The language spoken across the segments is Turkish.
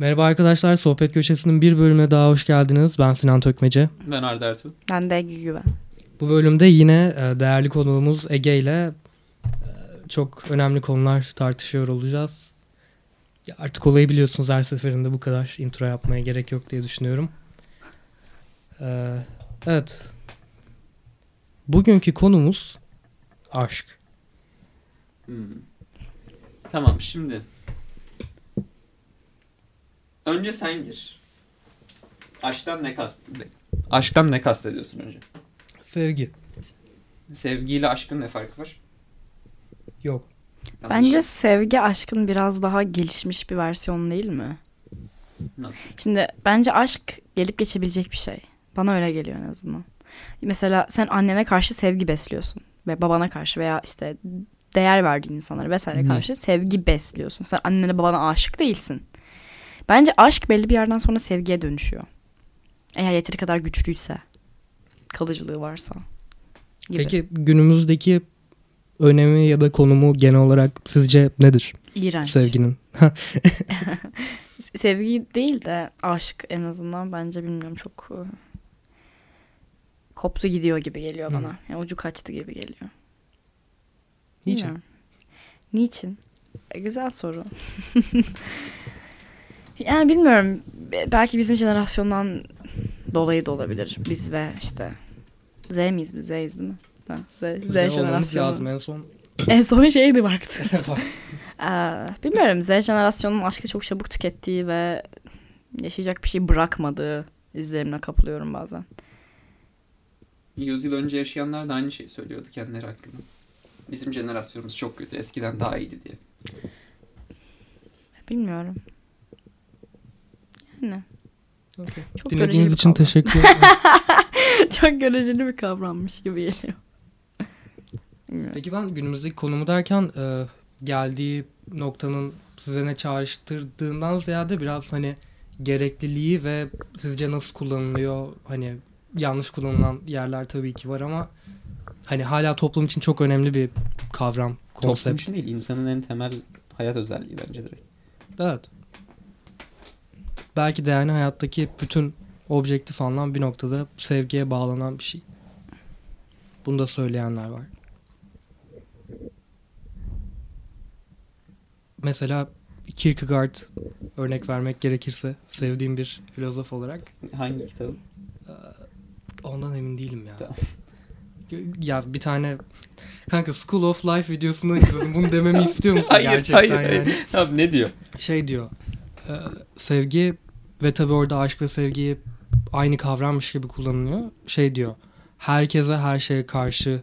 Merhaba arkadaşlar, Sohbet Köşesi'nin bir bölümüne daha hoş geldiniz. Ben Sinan Tökmece. Ben Arda Ertuğ. Ben de Ege Güven. Bu bölümde yine e, değerli konuğumuz Ege ile e, çok önemli konular tartışıyor olacağız. Artık olayı biliyorsunuz her seferinde bu kadar intro yapmaya gerek yok diye düşünüyorum. E, Evet. Bugünkü konumuz aşk. Hmm. Tamam şimdi. Önce sen gir. Aşktan ne kast... Aşktan ne kastediyorsun önce? Sevgi. Sevgiyle aşkın ne farkı var? Yok. Tamam, Bence sevgi aşkın biraz daha gelişmiş bir versiyonu değil mi? Nasıl? Şimdi bence aşk gelip geçebilecek bir şey. Bana öyle geliyor en azından. Mesela sen annene karşı sevgi besliyorsun. Ve babana karşı veya işte değer verdiğin insanlara vesaire karşı sevgi besliyorsun. Sen annene babana aşık değilsin. Bence aşk belli bir yerden sonra sevgiye dönüşüyor. Eğer yeteri kadar güçlüyse. Kalıcılığı varsa. Gibi. Peki günümüzdeki önemi ya da konumu genel olarak sizce nedir İğrenç. sevginin? sevgi değil de aşk en azından bence bilmiyorum çok e, koptu gidiyor gibi geliyor bana. Yani ucu kaçtı gibi geliyor. Niçin? Bilmiyorum. Niçin? E, güzel soru. yani bilmiyorum. Be- Belki bizim jenerasyondan dolayı da olabilir. Biz ve işte Z miyiz biz? Z'yiz değil mi? Ha, Z, Z, olmamız jenerasyonu. lazım en son. En son şeydi baktı. Ee, bilmiyorum Z jenerasyonunun aşkı çok çabuk tükettiği ve yaşayacak bir şey bırakmadığı izlenimine kapılıyorum bazen. 100 yıl önce yaşayanlar da aynı şeyi söylüyordu kendileri hakkında. Bizim jenerasyonumuz çok kötü. Eskiden daha iyiydi diye. Bilmiyorum. Yani Okey. çok Dinlediğiniz için kavram. teşekkür ederim. çok göreceli bir kavrammış gibi geliyor. Peki ben günümüzdeki konumu derken e, geldiği noktanın size ne çağrıştırdığından ziyade biraz hani gerekliliği ve sizce nasıl kullanılıyor hani yanlış kullanılan yerler tabii ki var ama hani hala toplum için çok önemli bir kavram, Toplum konsept. için değil, insanın en temel hayat özelliği bence direkt. Evet. Belki de yani hayattaki bütün objektif anlam bir noktada sevgiye bağlanan bir şey. Bunu da söyleyenler var. Mesela Kierkegaard örnek vermek gerekirse sevdiğim bir filozof olarak Hangi kitabı? ondan emin değilim ya. Tamam. Ya bir tane kanka School of Life videosunu izledim. Bunu dememi istiyor musun Hayır, gerçekten hayır, yani? hayır. Abi ne diyor? şey diyor. E, sevgi ve tabii orada aşk ve sevgi aynı kavrammış gibi kullanılıyor. Şey diyor. Herkese her şeye karşı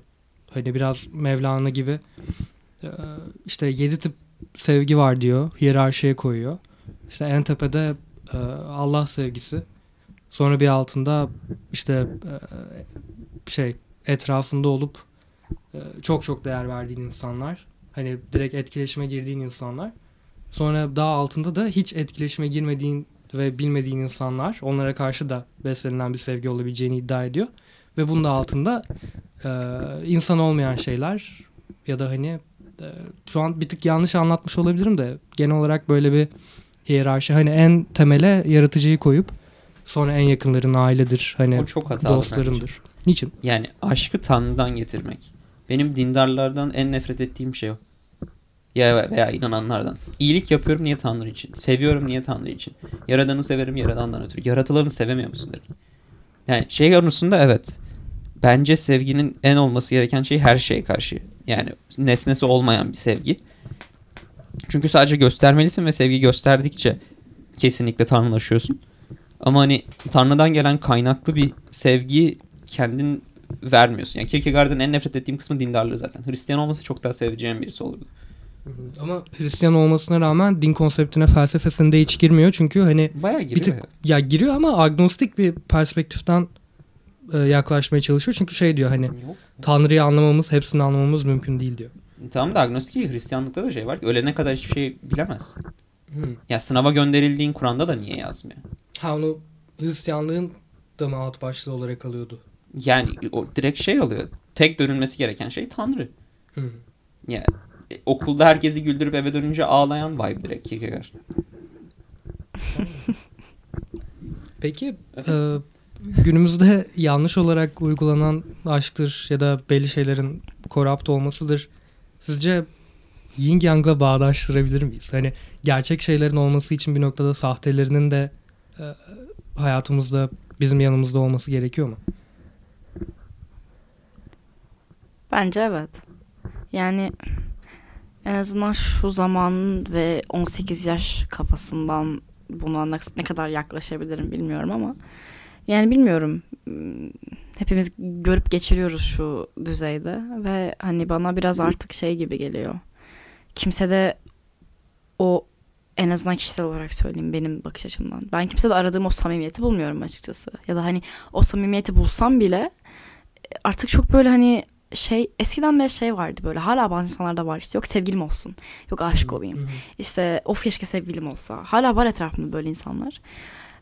hani biraz Mevlana gibi e, işte yedi tip sevgi var diyor. Hiyerarşiye koyuyor. İşte en tepede e, Allah sevgisi. Sonra bir altında işte şey etrafında olup çok çok değer verdiğin insanlar. Hani direkt etkileşime girdiğin insanlar. Sonra daha altında da hiç etkileşime girmediğin ve bilmediğin insanlar onlara karşı da beslenilen bir sevgi olabileceğini iddia ediyor. Ve bunun da altında e, insan olmayan şeyler ya da hani e, şu an bir tık yanlış anlatmış olabilirim de genel olarak böyle bir hiyerarşi hani en temele yaratıcıyı koyup sonra en yakınların ailedir hani O çok hatalı bence. dostlarındır. Niçin? Yani aşkı Tanrı'dan getirmek. Benim dindarlardan en nefret ettiğim şey o. Ya veya inananlardan. İyilik yapıyorum niye Tanrı için? Seviyorum niye Tanrı için? Yaradanı severim yaradandan ötürü. Yaratılanı sevemiyor musun derim. Yani şey konusunda evet. Bence sevginin en olması gereken şey her şeye karşı. Yani nesnesi olmayan bir sevgi. Çünkü sadece göstermelisin ve sevgi gösterdikçe kesinlikle tanrılaşıyorsun. Ama hani Tanrı'dan gelen kaynaklı bir sevgi kendin vermiyorsun. Yani Kierkegaard'ın en nefret ettiğim kısmı dindarlığı zaten. Hristiyan olması çok daha seveceğim birisi olurdu. Ama Hristiyan olmasına rağmen din konseptine felsefesinde hiç girmiyor. Çünkü hani Bayağı giriyor bir tık ya. giriyor ama agnostik bir perspektiften e, yaklaşmaya çalışıyor. Çünkü şey diyor hani. Tanrı'yı anlamamız, hepsini anlamamız mümkün değil diyor. Tamam da agnostik Hristiyanlıkta da şey var ki ölene kadar hiçbir şey bilemez. Hmm. Ya sınava gönderildiğin Kur'an'da da niye yazmıyor? Ha onu Hristiyanlığın da mı alt başlığı olarak alıyordu? Yani o direkt şey oluyor. Tek dönülmesi gereken şey Tanrı. Hı. Ya e, okulda herkesi güldürüp eve dönünce ağlayan vibe direkt Kierkegaard. Peki e, günümüzde yanlış olarak uygulanan aşktır ya da belli şeylerin korrupt olmasıdır. Sizce yin yang'la bağdaştırabilir miyiz? Hani gerçek şeylerin olması için bir noktada sahtelerinin de e, hayatımızda bizim yanımızda olması gerekiyor mu? Bence evet. Yani en azından şu zaman ve 18 yaş kafasından buna ne, kadar yaklaşabilirim bilmiyorum ama yani bilmiyorum. Hmm, Hepimiz görüp geçiriyoruz şu düzeyde ve hani bana biraz artık şey gibi geliyor. Kimse de o en azından kişisel olarak söyleyeyim benim bakış açımdan. Ben kimsede aradığım o samimiyeti bulmuyorum açıkçası. Ya da hani o samimiyeti bulsam bile artık çok böyle hani şey eskiden bir şey vardı böyle hala bazı insanlarda var işte yok sevgilim olsun yok aşık olayım işte of keşke sevgilim olsa. Hala var etrafımda böyle insanlar.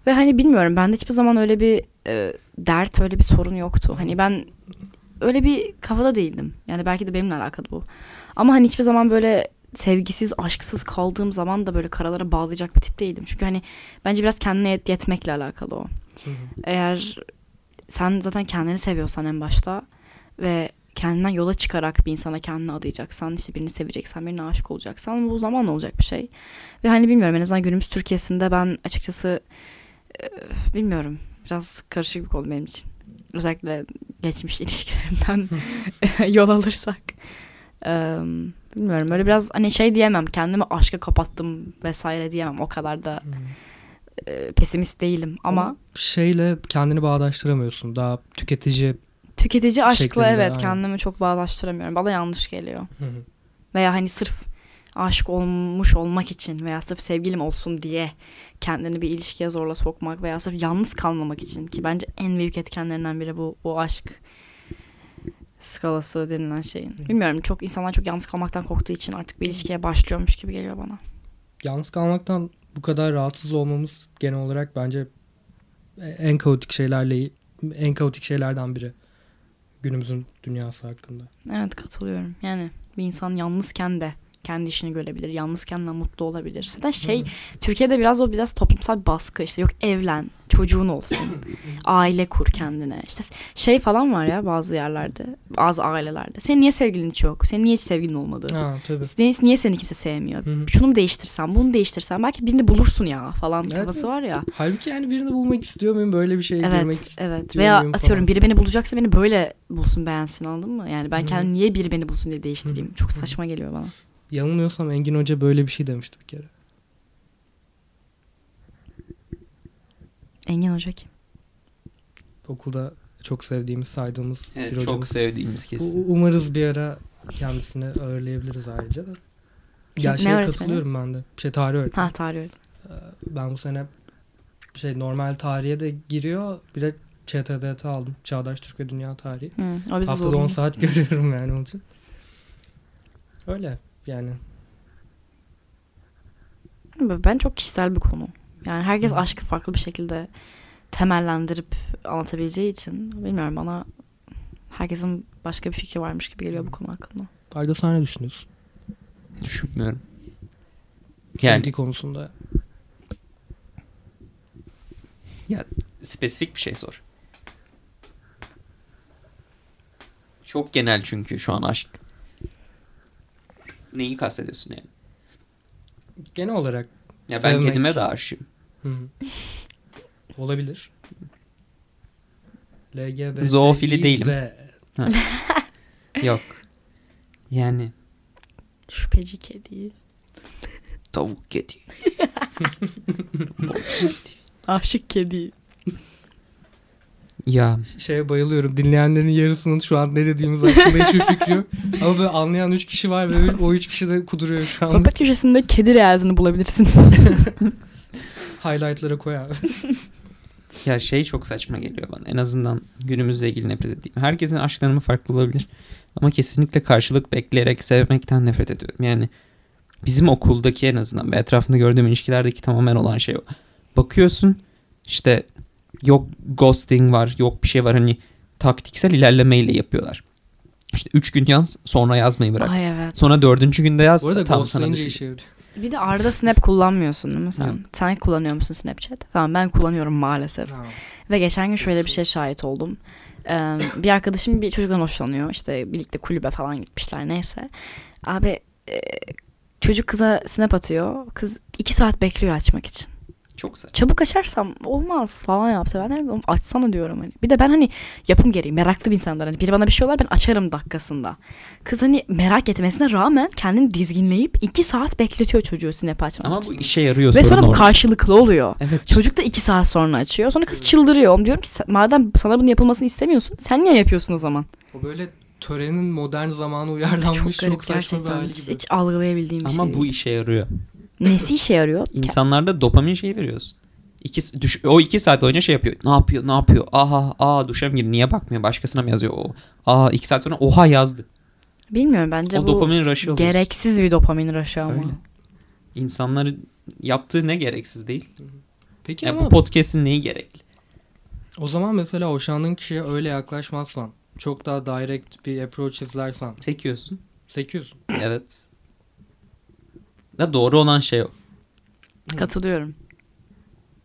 Ve hani bilmiyorum bende hiçbir zaman öyle bir e, dert öyle bir sorun yoktu. Hani ben öyle bir kafada değildim. Yani belki de benimle alakalı bu. Ama hani hiçbir zaman böyle sevgisiz aşksız kaldığım zaman da böyle karalara bağlayacak bir tip değildim. Çünkü hani bence biraz kendine yet- yetmekle alakalı o. Eğer sen zaten kendini seviyorsan en başta ve kendinden yola çıkarak bir insana kendini adayacaksan, işte birini seveceksen, birine aşık olacaksan bu zaman olacak bir şey. Ve hani bilmiyorum en azından günümüz Türkiye'sinde ben açıkçası e, bilmiyorum biraz karışık bir konu benim için. Özellikle geçmiş ilişkilerimden yol alırsak. E, bilmiyorum öyle biraz hani şey diyemem kendimi aşka kapattım vesaire diyemem o kadar da e, pesimist değilim ama şeyle kendini bağdaştıramıyorsun. Daha tüketici Tüketici aşkla şeklinde, evet aynen. kendimi çok bağdaştıramıyorum. Bana yanlış geliyor. Veya hani sırf aşık olmuş olmak için veya sırf sevgilim olsun diye kendini bir ilişkiye zorla sokmak veya sırf yalnız kalmamak için ki bence en büyük etkenlerinden biri bu bu aşk skalası denilen şeyin. Bilmiyorum çok insanlar çok yalnız kalmaktan korktuğu için artık bir ilişkiye başlıyormuş gibi geliyor bana. yalnız kalmaktan bu kadar rahatsız olmamız genel olarak bence en kaotik şeylerle en kaotik şeylerden biri günümüzün dünyası hakkında. Evet katılıyorum. Yani bir insan yalnızken de kendi işini görebilir. Yalnızken de mutlu olabilir. Zaten şey Hı. Türkiye'de biraz o biraz toplumsal baskı işte yok evlen, çocuğun olsun, aile kur kendine. İşte şey falan var ya bazı yerlerde, bazı ailelerde. Senin niye sevgilin hiç yok? Senin niye hiç sevgilin olmadı? Ha tabii. Niye, niye seni kimse sevmiyor? Hı hı. Şunu mu değiştirsen, bunu değiştirsen belki birini bulursun ya falan Evet, kafası var ya. Halbuki yani birini bulmak istiyor muyum? Böyle bir girmek Evet, istiyor evet. Veya muyum atıyorum falan. biri beni bulacaksa beni böyle bulsun beğensin anladın mı? Yani ben kendim niye biri beni bulsun diye değiştireyim. Hı hı. Çok saçma geliyor bana. Yanılmıyorsam Engin Hoca böyle bir şey demişti bir kere. Engin Hoca kim? Okulda çok sevdiğimiz, saydığımız Evet, bir çok hocamız. sevdiğimiz U- kesin. Umarız bir ara kendisini ağırlayabiliriz ayrıca da. Öğretmeni? katılıyorum ben de. Şey tarih öğretmeni. Ha tarih öğretmeni. Ben bu sene şey normal tarihe de giriyor. Bir de ÇTDT aldım. Çağdaş Türk ve Dünya Tarihi. Hı, o bizi Haftada zorluyor. 10 saat görüyorum yani onun için. Öyle yani. Ben çok kişisel bir konu. Yani herkes aşkı farklı bir şekilde temellendirip anlatabileceği için bilmiyorum bana herkesin başka bir fikri varmış gibi geliyor bu konu hakkında. Ayda sen ne düşünüyorsun? Düşünmüyorum. Yani. Sevgi konusunda. spesifik bir şey sor. Çok genel çünkü şu an aşk. Neyi kastediyorsun yani? Genel olarak Ya ben Sevmek. kendime de aşığım. Hı. olabilir. LGBT Zoofili değilim. Yok. Yani Şüpheci kedi. tavuk kedi. Aşık kedi. ya Şeye bayılıyorum. Dinleyenlerin yarısının şu an ne dediğimiz hakkında hiçbir fikri yok. Ama böyle anlayan 3 kişi var ve o 3 kişi de kuduruyor şu an. Sohbet köşesinde kedi reazını bulabilirsiniz. Highlight'lara koy abi. ya şey çok saçma geliyor bana. En azından günümüzle ilgili nefret ettiğim. Herkesin aşk tanımı farklı olabilir. Ama kesinlikle karşılık bekleyerek sevmekten nefret ediyorum. Yani bizim okuldaki en azından ve etrafında gördüğüm ilişkilerdeki tamamen olan şey o. Bakıyorsun işte yok ghosting var yok bir şey var hani taktiksel ilerlemeyle yapıyorlar. İşte üç gün yaz sonra yazmayı bırak. Ay evet. Sonra dördüncü günde yaz. Bu arada tam sana düşecek. yarıyor. Bir de Arda Snap kullanmıyorsun değil mi sen? Yok. Sen kullanıyor musun Snapchat? Tamam ben kullanıyorum maalesef. Ha. Ve geçen gün şöyle bir şey şahit oldum. Ee, bir arkadaşım bir çocuktan hoşlanıyor. İşte birlikte kulübe falan gitmişler neyse. Abi e, çocuk kıza snap atıyor. Kız iki saat bekliyor açmak için. Çok saçma. Çabuk açarsam olmaz falan yaptı. Ben "Oğlum açsana diyorum hani. Bir de ben hani yapım gereği meraklı bir insanlar. Hani biri bana bir şey yolar ben açarım dakikasında. Kız hani merak etmesine rağmen kendini dizginleyip iki saat bekletiyor çocuğu snap açmak Ama için. bu işe yarıyor Ve sorun sonra bu orada. karşılıklı oluyor. Evet. Çocuk da iki saat sonra açıyor. Sonra kız çıldırıyor. Diyorum ki "Sen- madem sana bunun yapılmasını istemiyorsun sen niye yapıyorsun o zaman? O böyle törenin modern zamana Çok uyarlanmış çok, garip saçma bir gerçekten. hali Hiç, gibi. hiç algılayabildiğim bir şey Ama değil. bu işe yarıyor. Nesi işe yarıyor? İnsanlarda dopamin şeyi veriyorsun. İki, düş, o iki saat boyunca şey yapıyor. Ne yapıyor? Ne yapıyor? Aha, aa duşa mı girdi? Niye bakmıyor? Başkasına mı yazıyor? O, aa iki saat sonra oha yazdı. Bilmiyorum bence o bu dopamin rush'ı gereksiz bir dopamin rush'ı ama. Öyle. İnsanların yaptığı ne gereksiz değil? Peki Yani ama bu podcast'in neyi gerekli? o zaman mesela hoşlandığın kişiye öyle yaklaşmazsan çok daha direct bir approach izlersen Sekiyorsun. sekiyorsun. Evet. Da doğru olan şey o. Katılıyorum.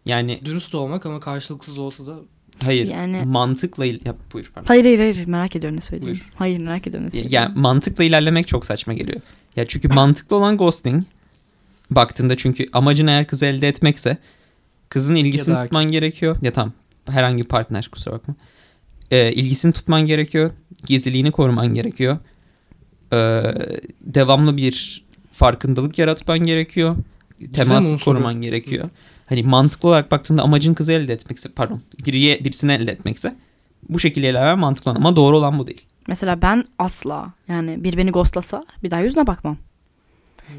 Yani Dürüst olmak ama karşılıksız olsa da hayır Yani- mantıkla il- yap buyur pardon. Hayır hayır hayır merak ediyorum ne söyleyeceğim. Buyur. Hayır merak ediyorum ne Ya, söyleyeceğim. yani mantıkla ilerlemek çok saçma geliyor. Ya çünkü mantıklı olan ghosting baktığında çünkü amacın eğer kızı elde etmekse kızın ilgisini Ya da tutman gerekiyor. Ya tamam herhangi bir partner kusura bakma. Ee, ilgisini tutman gerekiyor. Gizliliğini koruman gerekiyor. Ee, devamlı bir farkındalık yaratman gerekiyor. Temas koruman gerekiyor. Hani mantıklı olarak baktığında amacın kızı elde etmekse pardon biriye birisini elde etmekse bu şekilde ilerlemen mantıklı ama doğru olan bu değil. Mesela ben asla yani bir beni ghostlasa bir daha yüzüne bakmam.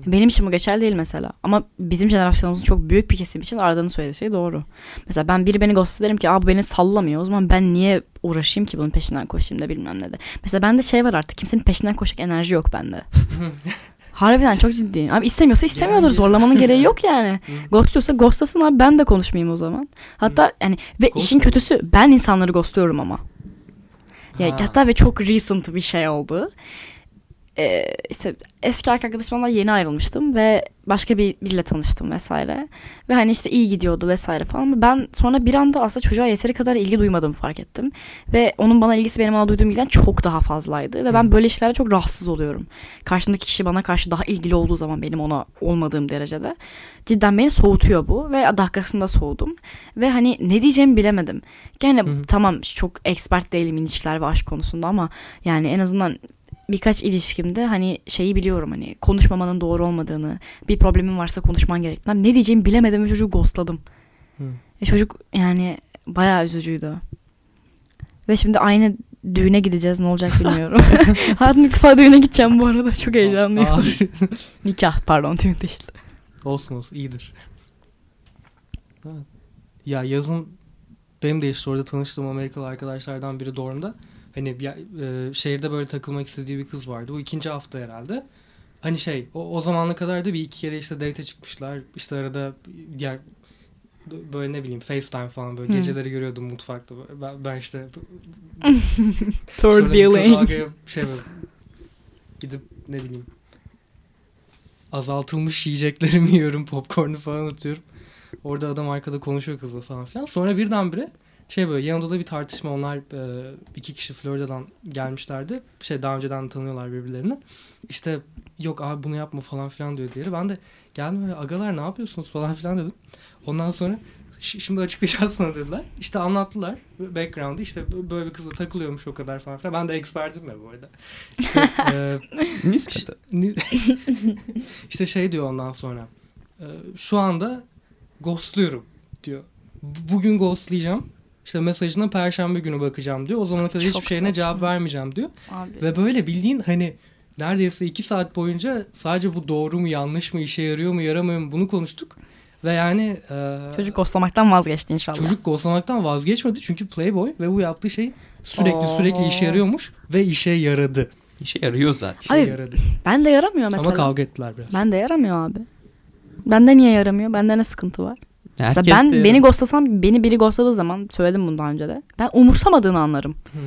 Benim için bu geçerli değil mesela. Ama bizim jenerasyonumuzun çok büyük bir kesim için Arda'nın söylediği şey doğru. Mesela ben biri beni ghostla derim ki abi beni sallamıyor. O zaman ben niye uğraşayım ki bunun peşinden koşayım da bilmem ne de. Mesela bende şey var artık kimsenin peşinden koşacak enerji yok bende. Harbiden çok ciddiyim. Abi istemiyorsa istemiyordur. Yani- Zorlamanın gereği yok yani. Ghostluyorsa ghostlasın abi ben de konuşmayayım o zaman. Hatta yani ve işin Konuşma. kötüsü ben insanları ghostluyorum ama. Ya Ha. hatta ve çok recent bir şey oldu. Ee, işte eski arkadaşımla yeni ayrılmıştım ve başka bir biriyle tanıştım vesaire. Ve hani işte iyi gidiyordu vesaire falan ama ben sonra bir anda aslında çocuğa yeteri kadar ilgi duymadığımı fark ettim. Ve onun bana ilgisi benim ona duyduğum ilgiden çok daha fazlaydı. Ve ben böyle işlerde çok rahatsız oluyorum. Karşımdaki kişi bana karşı daha ilgili olduğu zaman benim ona olmadığım derecede. Cidden beni soğutuyor bu ve dakikasında soğudum. Ve hani ne diyeceğimi bilemedim. Yani Hı hı. tamam çok expert değilim ilişkiler ve aşk konusunda ama yani en azından birkaç ilişkimde hani şeyi biliyorum hani konuşmamanın doğru olmadığını, bir problemin varsa konuşman gerektiğini. Ne diyeceğimi bilemedim ve çocuğu ghostladım. Hı. E çocuk yani bayağı üzücüydü. Ve şimdi aynı düğüne gideceğiz ne olacak bilmiyorum. Hayatım ilk defa düğüne gideceğim bu arada çok heyecanlıyım. Nikah pardon düğün değil. olsun olsun iyidir. Ya yazın benim de işte orada tanıştığım Amerikalı arkadaşlardan biri Dorm'da. Hani ya, e, şehirde böyle takılmak istediği bir kız vardı. Bu ikinci hafta herhalde. Hani şey o, o zamana kadar da bir iki kere işte date çıkmışlar. İşte arada diğer böyle ne bileyim FaceTime falan böyle Hı. geceleri görüyordum mutfakta. Ben, ben işte Third bir kavgaya şey böyle gidip ne bileyim azaltılmış yiyeceklerimi yiyorum popcornu falan atıyorum. Orada adam arkada konuşuyor kızla falan filan. Sonra birdenbire şey böyle yanında da bir tartışma onlar e, iki kişi Florida'dan gelmişlerdi. Şey daha önceden tanıyorlar birbirlerini. İşte yok abi bunu yapma falan filan diyor diğeri. Ben de geldim böyle agalar ne yapıyorsunuz falan filan dedim. Ondan sonra "Ş- şimdi açıklayacağız sana dediler. İşte anlattılar background'ı işte böyle bir kızla takılıyormuş o kadar falan filan. Ben de expertim ya bu arada. İşte, e, Nispeten. Ni- işte şey diyor ondan sonra. e, şu anda ghostluyorum diyor. Bugün ghostlayacağım. İşte mesajına perşembe günü bakacağım diyor. O zamana kadar Çok hiçbir şeyine saçma. cevap vermeyeceğim diyor. Abi. Ve böyle bildiğin hani neredeyse iki saat boyunca sadece bu doğru mu yanlış mı işe yarıyor mu yaramıyor mu bunu konuştuk. Ve yani e, Çocuk ghostlamaktan vazgeçti inşallah. çocuk ghostlamaktan vazgeçmedi. Çünkü Playboy ve bu yaptığı şey sürekli Oo. sürekli işe yarıyormuş ve işe yaradı. İşe yarıyor zaten. İşe yaradı. Ben de yaramıyor mesela. Ama kavga ettiler biraz. Ben de yaramıyor abi. Bende niye yaramıyor? Bende ne sıkıntı var? Herkes Mesela ben de- beni ghostlasam beni biri ghostladığı zaman söyledim bunu daha önce de. Ben umursamadığını anlarım. Hı.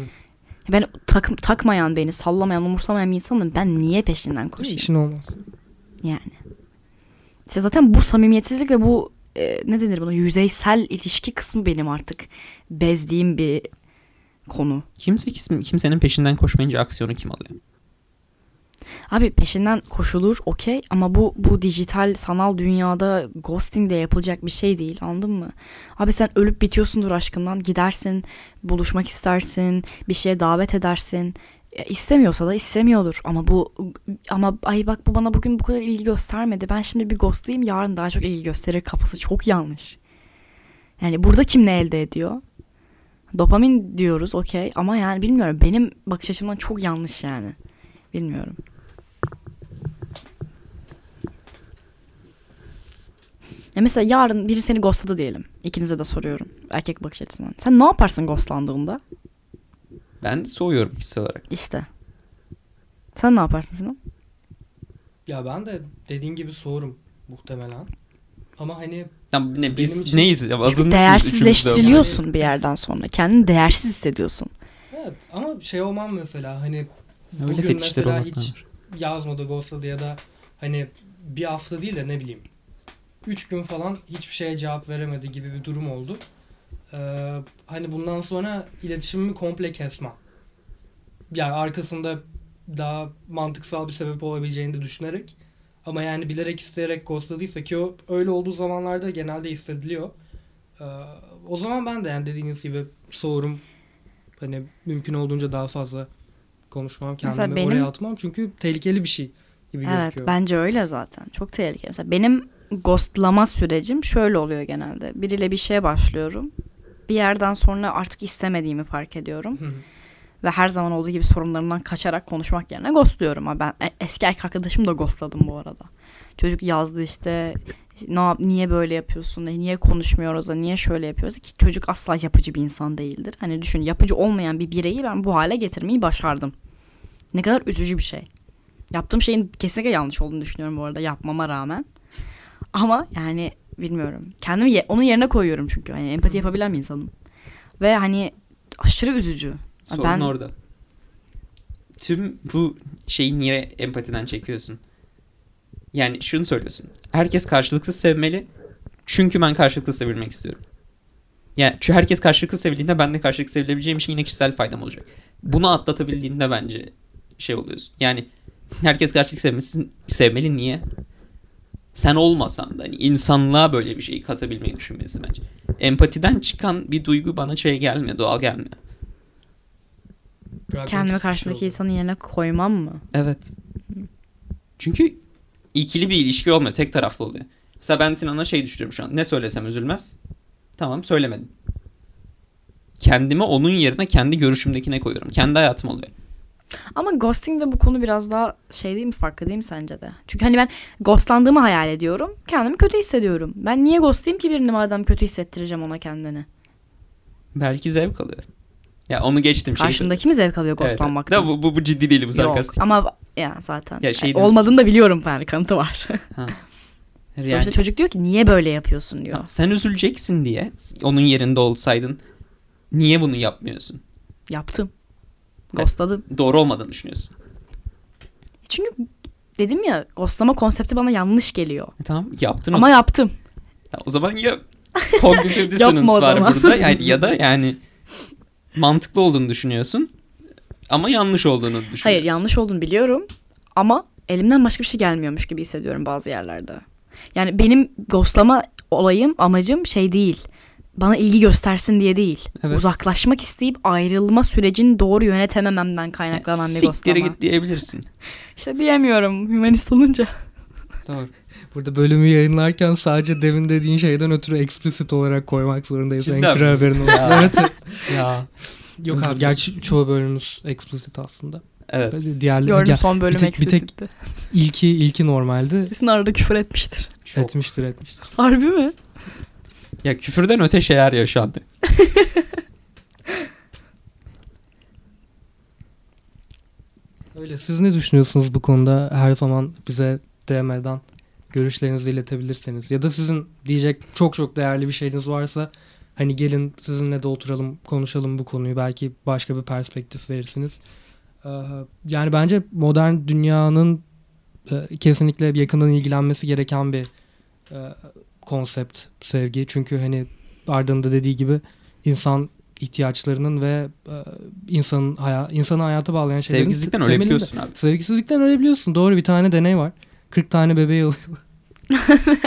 Ben tak, takmayan beni, sallamayan, umursamayan bir insanım. Ben niye peşinden koşayım? İşin olmaz. Yani. İşte zaten bu samimiyetsizlik ve bu e, ne denir buna yüzeysel ilişki kısmı benim artık bezdiğim bir konu. Kimse kim- kimsenin peşinden koşmayınca aksiyonu kim alıyor? Abi peşinden koşulur okey ama bu bu dijital sanal dünyada ghosting de yapılacak bir şey değil anladın mı? Abi sen ölüp bitiyorsundur aşkından gidersin buluşmak istersin bir şeye davet edersin. İstemiyorsa da istemiyordur ama bu ama ay bak bu bana bugün bu kadar ilgi göstermedi. Ben şimdi bir ghostlayayım yarın daha çok ilgi gösterir kafası çok yanlış. Yani burada kim ne elde ediyor? Dopamin diyoruz okey ama yani bilmiyorum benim bakış açımdan çok yanlış yani. Bilmiyorum. Ya mesela yarın biri seni ghostladı diyelim. İkinize de soruyorum. Erkek bakış açısından. Sen ne yaparsın ghostlandığında? Ben soğuyorum kişisel olarak. İşte. Sen ne yaparsın Sinan? Ya ben de dediğin gibi soğurum muhtemelen. Ama hani Ya ne biz Benim için- neyiz Çünkü mıyız değersizleştiriliyorsun bir yerden sonra. Kendini değersiz hissediyorsun. evet ama şey olmam mesela hani? Öyle bugün mesela hiç yazmadı ghostladı ya da hani bir hafta değil de ne bileyim 3 gün falan hiçbir şeye cevap veremedi gibi bir durum oldu. Ee, hani bundan sonra iletişimimi komple kesmem. Yani arkasında daha mantıksal bir sebep olabileceğini de düşünerek ama yani bilerek isteyerek ghostladıysa ki o öyle olduğu zamanlarda genelde hissediliyor. Ee, o zaman ben de yani dediğiniz gibi soğurum. Hani mümkün olduğunca daha fazla konuşmam Mesela kendimi benim- oraya atmam çünkü tehlikeli bir şey gibi Evet gözüküyor. bence öyle zaten. Çok tehlikeli. Mesela benim ghostlama sürecim şöyle oluyor genelde. Biriyle bir şeye başlıyorum. Bir yerden sonra artık istemediğimi fark ediyorum. Hı. Ve her zaman olduğu gibi sorunlarımdan kaçarak konuşmak yerine ghostluyorum. Ha ben e- eski erkek arkadaşım da ghostladım bu arada. Çocuk yazdı işte ne yap, niye böyle yapıyorsun, e, niye konuşmuyoruz da, niye şöyle yapıyoruz ki çocuk asla yapıcı bir insan değildir. Hani düşün yapıcı olmayan bir bireyi ben bu hale getirmeyi başardım. Ne kadar üzücü bir şey. Yaptığım şeyin kesinlikle yanlış olduğunu düşünüyorum bu arada yapmama rağmen. Ama yani bilmiyorum. Kendimi ye- onun yerine koyuyorum çünkü. Hani empati yapabilen bir insanım. Ve hani aşırı üzücü. Sorun ben- orada. Tüm bu şeyi niye empatiden çekiyorsun? Yani şunu söylüyorsun. Herkes karşılıksız sevmeli. Çünkü ben karşılıksız sevilmek istiyorum. Yani çünkü herkes karşılıksız sevildiğinde ben de karşılıksız sevilebileceğim için yine kişisel faydam olacak. Bunu atlatabildiğinde bence şey oluyorsun. Yani herkes karşılık sevmesi, sevmeli niye? Sen olmasan da hani insanlığa böyle bir şeyi katabilmeyi düşünmesi bence. Empatiden çıkan bir duygu bana şey gelmiyor, doğal gelmiyor. Pragmatik Kendimi şey karşımdaki oldu. insanın yerine koymam mı? Evet. Çünkü ikili bir ilişki olmuyor. Tek taraflı oluyor. Mesela ben Sinan'a şey düşünüyorum şu an. Ne söylesem üzülmez. Tamam söylemedim. Kendimi onun yerine kendi görüşümdekine koyuyorum. Kendi hayatım oluyor. Ama ghosting de bu konu biraz daha şey değil mi farklı değil mi sence de? Çünkü hani ben ghostlandığımı hayal ediyorum. Kendimi kötü hissediyorum. Ben niye ghostlayayım ki birini madem kötü hissettireceğim ona kendini? Belki zevk alıyor. Ya onu geçtim. Şey Karşımdaki mi zevk alıyor Evet, evet. ghostlanmaktan? Da bu, bu, bu ciddi değil bu Yok sarkastik. ama ya zaten Ya şey Yani mi? olmadığını da biliyorum yani kanıtı var. Ha. Sonuçta Yani, çocuk diyor ki niye böyle yapıyorsun diyor. Tamam, sen üzüleceksin diye onun yerinde olsaydın niye bunu yapmıyorsun? Yaptım. Evet. Ghostladım. Doğru olmadığını düşünüyorsun. Çünkü dedim ya ghostlama konsepti bana yanlış geliyor. E tamam yaptın o Ama zaman. yaptım. Ya o zaman ya cognitive dissonance var burada yani ya da yani mantıklı olduğunu düşünüyorsun ama yanlış olduğunu düşünüyorsun. Hayır yanlış olduğunu biliyorum ama elimden başka bir şey gelmiyormuş gibi hissediyorum bazı yerlerde. Yani benim ghostlama olayım amacım şey değil. Bana ilgi göstersin diye değil. Evet. Uzaklaşmak isteyip ayrılma sürecini doğru yönetemememden kaynaklanan bir Siktir ghostlama. git diyebilirsin. İşte diyemiyorum hümanist olunca. Doğru. Burada bölümü yayınlarken sadece demin dediğin şeyden ötürü explicit olarak koymak zorundayız. Cidden mi? haberin olsun. Ya. evet. Ya. Yok Özür abi gerçi çoğu bölümümüz explicit aslında. Evet. Diğerleri Gördüm ya, son bölüm bir tek- bir tek- explicitti. ilki ilki normaldi. Kesin arada küfür etmiştir. Çok. Etmiştir etmiştir. Harbi mi? Ya küfürden öte şeyler yaşandı. Öyle. Siz ne düşünüyorsunuz bu konuda? Her zaman bize DM'den görüşlerinizi iletebilirseniz. Ya da sizin diyecek çok çok değerli bir şeyiniz varsa hani gelin sizinle de oturalım konuşalım bu konuyu. Belki başka bir perspektif verirsiniz. Ee, Yani bence modern dünyanın e, kesinlikle yakından ilgilenmesi gereken bir e, konsept sevgi. Çünkü hani Arda'nın da dediği gibi insan ihtiyaçlarının ve e, insanın haya, insanı hayata bağlayan şeylerin Sevgisizlikten temelinde. ölebiliyorsun abi. Sevgisizlikten ölebiliyorsun. Doğru bir tane deney var. 40 tane bebeği.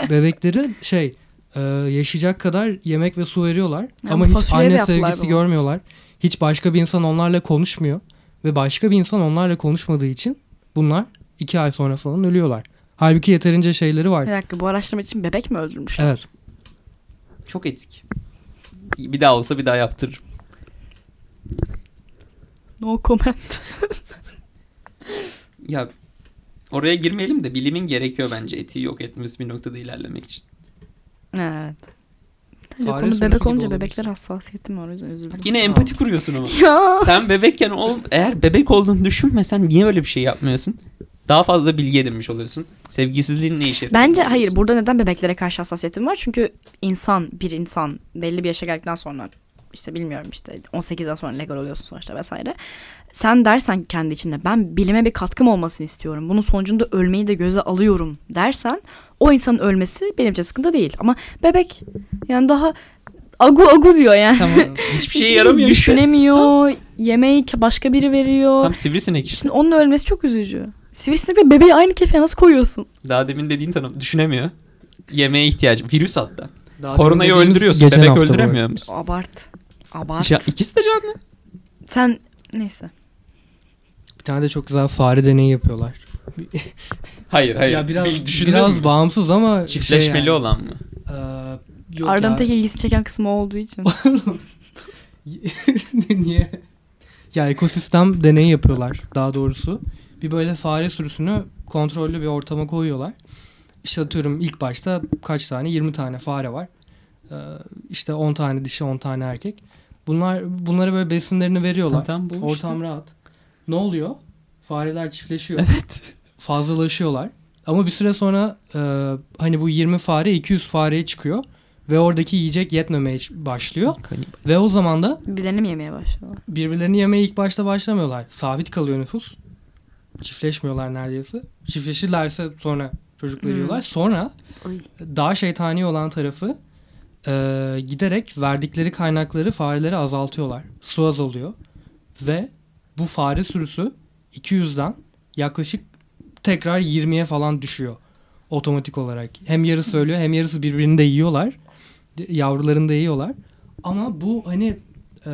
Bebekleri şey e, yaşayacak kadar yemek ve su veriyorlar. Ya ama hiç anne sevgisi bunu. görmüyorlar. Hiç başka bir insan onlarla konuşmuyor. Ve başka bir insan onlarla konuşmadığı için bunlar iki ay sonra falan ölüyorlar. Halbuki yeterince şeyleri Bir var. dakika bu araştırma için bebek mi öldürmüşler? Evet. Çok etik. Bir daha olsa bir daha yaptırırım. No comment. Ya oraya girmeyelim de bilimin gerekiyor bence etiği yok etmesi bir noktada ilerlemek için. evet. Tabii Fare konu bebek olunca bebekler hassasiyetim var o yüzden üzüldüm. Bak yine empati kuruyorsun ama. Ya. Sen bebekken ol, eğer bebek olduğunu düşünmesen niye öyle bir şey yapmıyorsun? Daha fazla bilgi edinmiş oluyorsun. Sevgisizliğin ne işe Bence hayır burada neden bebeklere karşı hassasiyetim var? Çünkü insan bir insan belli bir yaşa geldikten sonra işte bilmiyorum işte 18'den sonra legal oluyorsun sonuçta vesaire. Sen dersen kendi içinde ben bilime bir katkım olmasını istiyorum. Bunun sonucunda ölmeyi de göze alıyorum dersen o insanın ölmesi benim için sıkıntı değil. Ama bebek yani daha agu agu diyor yani. Tamam. Hiçbir şeye Hiçbir yaramıyor şey işte. düşünemiyor. Yemeği başka biri veriyor. Tam sivrisinek işte. Şimdi onun ölmesi çok üzücü. Sivrisinekle bebeği aynı kefeye nasıl koyuyorsun? Daha demin dediğin tanım düşünemiyor. Yemeğe ihtiyacı. Virüs hatta. Daha Koronayı demin öldürüyorsun. geçen Bebek hafta bu öldüremiyor musun? Abart. Abart. Ya, ikisi de canlı. Sen neyse. Bir tane de çok güzel fare deneyi yapıyorlar. Hayır hayır. ya biraz Bir düşündün biraz mü? bağımsız ama Çiftleşmeli şey yani, olan mı? Ee, yok Arda'nın ya. tek ilgisi çeken kısmı o olduğu için. Niye? Ya ekosistem deneyi yapıyorlar daha doğrusu. Bir böyle fare sürüsünü kontrollü bir ortama koyuyorlar. İşte atıyorum ilk başta kaç tane? 20 tane fare var. Ee, işte 10 tane dişi 10 tane erkek. Bunlar bunlara böyle besinlerini veriyorlar. Tam bu işte. Ortam rahat. Ne oluyor? Fareler çiftleşiyor. Evet. Fazlalaşıyorlar. Ama bir süre sonra e, hani bu 20 fare 200 fareye çıkıyor. Ve oradaki yiyecek yetmemeye başlıyor. Kanibal. Ve o zaman da Birbirlerini mi yemeye başlıyorlar? birbirlerini yemeye ilk başta başlamıyorlar. Sabit kalıyor nüfus. Çiftleşmiyorlar neredeyse. Çiftleşirlerse sonra çocuk Hmm. veriyorlar. Sonra Oy. daha şeytani olan tarafı e, giderek verdikleri kaynakları farelere azaltıyorlar. Su azalıyor. Ve bu fare sürüsü 200'den yaklaşık tekrar 20'ye falan düşüyor. Otomatik olarak. Hem yarısı ölüyor hem yarısı birbirini de yiyorlar. Yavrularını da yiyorlar. Ama bu hani e,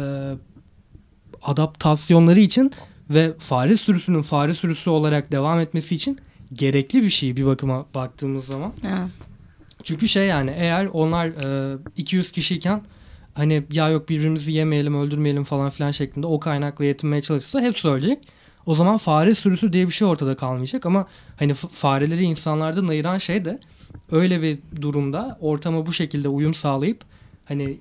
adaptasyonları için ve fare sürüsünün fare sürüsü olarak devam etmesi için gerekli bir şey bir bakıma baktığımız zaman. Evet. Çünkü şey yani eğer onlar e, 200 kişiyken hani ya yok birbirimizi yemeyelim öldürmeyelim falan filan şeklinde o kaynakla yetinmeye çalışırsa hepsi ölecek. O zaman fare sürüsü diye bir şey ortada kalmayacak ama hani fareleri insanlardan ayıran şey de öyle bir durumda ortama bu şekilde uyum sağlayıp hani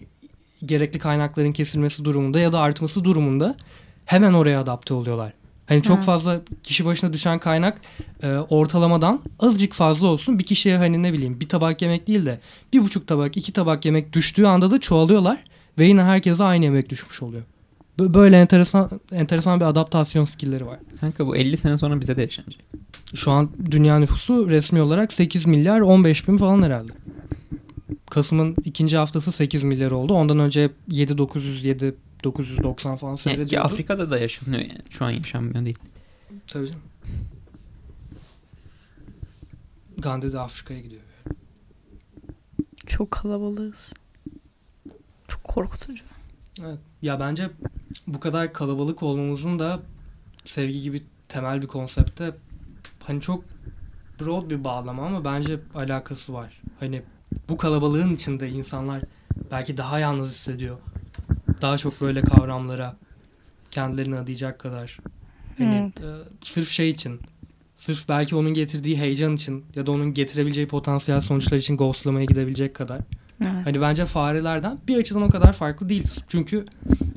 gerekli kaynakların kesilmesi durumunda ya da artması durumunda hemen oraya adapte oluyorlar. Hani çok Ha. fazla kişi başına düşen kaynak e, ortalamadan azıcık fazla olsun. Bir kişiye hani ne bileyim bir tabak yemek değil de bir buçuk tabak iki tabak yemek düştüğü anda da çoğalıyorlar ve yine herkese aynı yemek düşmüş oluyor. Bö- Böyle enteresan enteresan bir adaptasyon skillleri var. Kanka bu 50 sene sonra bize de yaşanacak. Şu an dünya nüfusu resmi olarak 8 milyar 15 bin falan herhalde. Kasım'ın ikinci haftası 8 milyar oldu. Ondan önce 7 900 7 990 falan Yani ki seyrediyordu. Afrika'da da yaşanıyor yani. Şu an yaşanmıyor değil. Tabii canım. Gandhi de Afrika'ya gidiyor. Çok kalabalığız. Çok korkutucu. Evet. Ya bence bu kadar kalabalık olmamızın da sevgi gibi temel bir konsepte hani çok broad bir bağlama ama bence alakası var. Hani bu kalabalığın içinde insanlar belki daha yalnız hissediyor. Daha çok böyle kavramlara kendilerini adayacak kadar. Hani e, sırf şey için sırf belki onun getirdiği heyecan için ya da onun getirebileceği potansiyel sonuçlar için ghostlamaya gidebilecek kadar. Evet. Hani bence farelerden bir açıdan o kadar farklı değiliz. Çünkü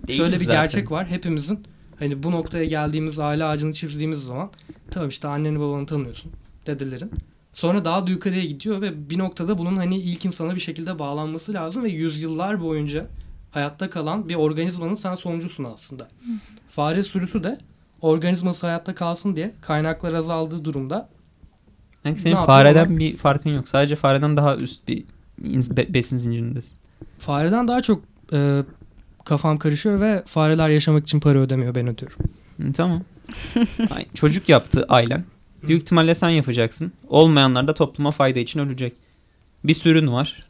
Değiliz şöyle bir zaten. gerçek var. Hepimizin hani bu noktaya geldiğimiz aile ağacını çizdiğimiz zaman tamam işte anneni babanı tanıyorsun dedelerin. Sonra daha da yukarıya gidiyor ve bir noktada bunun hani ilk insana bir şekilde bağlanması lazım ve yüzyıllar boyunca hayatta kalan bir organizmanın sen sonucusun aslında. Fare sürüsü de organizması hayatta kalsın diye kaynaklar azaldığı durumda Yani senin Ne fareden bir farkın yok. Sadece fareden daha üst bir besin zincirindesin. Fareden daha çok e, kafam karışıyor ve fareler yaşamak için para ödemiyor ben ödüyorum. Hı, tamam. Ay, Çocuk yaptı ailen. Büyük ihtimalle sen yapacaksın. Olmayanlar da topluma fayda için ölecek. Bir sürün var.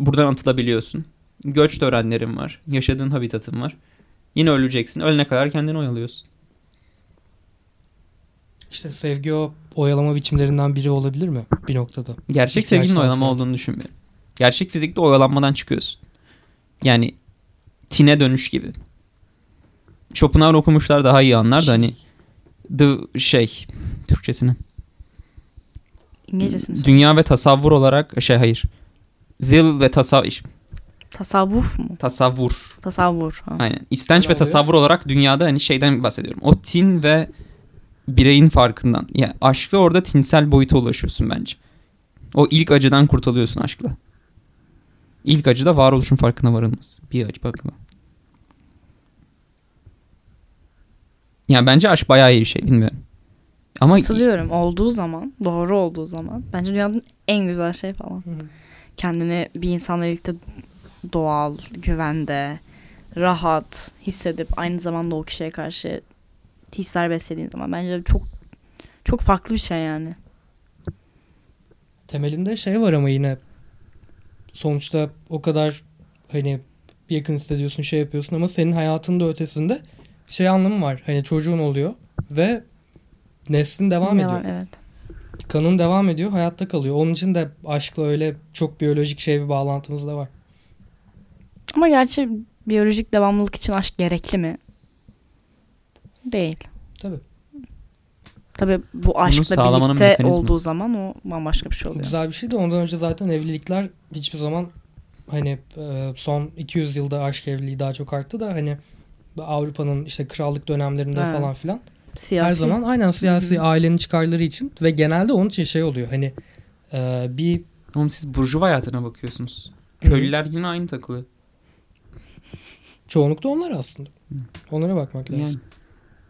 Buradan atılabiliyorsun. Göç törenlerin var. Yaşadığın habitatın var. Yine öleceksin. Ölene kadar kendini oyalıyorsun. İşte sevgi o oyalama biçimlerinden biri olabilir mi bir noktada? Gerçek İhtiyaç sevginin oyalama olduğunu düşünmüyorum. Gerçek fizikte oyalanmadan çıkıyorsun. Yani tine dönüş gibi. Schopenhauer okumuşlar daha iyi anlar da hani the şey Türkçesini. İngilizcesini. Dünya ve tasavvur olarak şey hayır. Will ve tasavvur Tasavvuf mu? tasavvur. Tasavvur. Ha. Aynen. İstenç Ne ve oluyor? tasavvur olarak dünyada hani şeyden bahsediyorum. O tin ve bireyin farkından. Yani aşkla orada tinsel boyuta ulaşıyorsun bence. O ilk acıdan kurtuluyorsun aşkla. İlk acıda varoluşun farkına varılmaz. Bir acı bakma. Yani bence aşk bayağı iyi bir şey bilmiyorum. Ama Katılıyorum. Olduğu zaman, doğru olduğu zaman. Bence dünyanın en güzel şey falan. Kendini bir insanla birlikte doğal, güvende, rahat hissedip aynı zamanda o kişiye karşı hisler beslediğin zaman bence çok çok farklı bir şey yani. Temelinde şey var ama yine sonuçta o kadar hani yakın hissediyorsun şey yapıyorsun ama senin hayatında ötesinde şey anlamı var. Hani çocuğun oluyor ve neslin devam Devam- ediyor. Evet. Kanın devam ediyor, hayatta kalıyor. Onun için de aşkla öyle çok biyolojik şey bir bağlantımız da var. Ama gerçi biyolojik devamlılık için aşk gerekli mi? Değil. Tabii. Tabii bu aşkla birlikte mekanizması. olduğu zaman o bambaşka bir şey oluyor. güzel bir şey de ondan önce zaten evlilikler hiçbir zaman hani e, son 200 yılda aşk evliliği daha çok arttı da hani Avrupa'nın işte krallık dönemlerinde Evet. falan filan Siyasi. her zaman aynen siyasi ailenin çıkarları için ve genelde onun için şey oluyor hani e, bir Oğlum siz burjuva hayatına bakıyorsunuz. Köylüler yine aynı takılıyor. Çoğunlukla onlar aslında. Onlara bakmak lazım. Yani.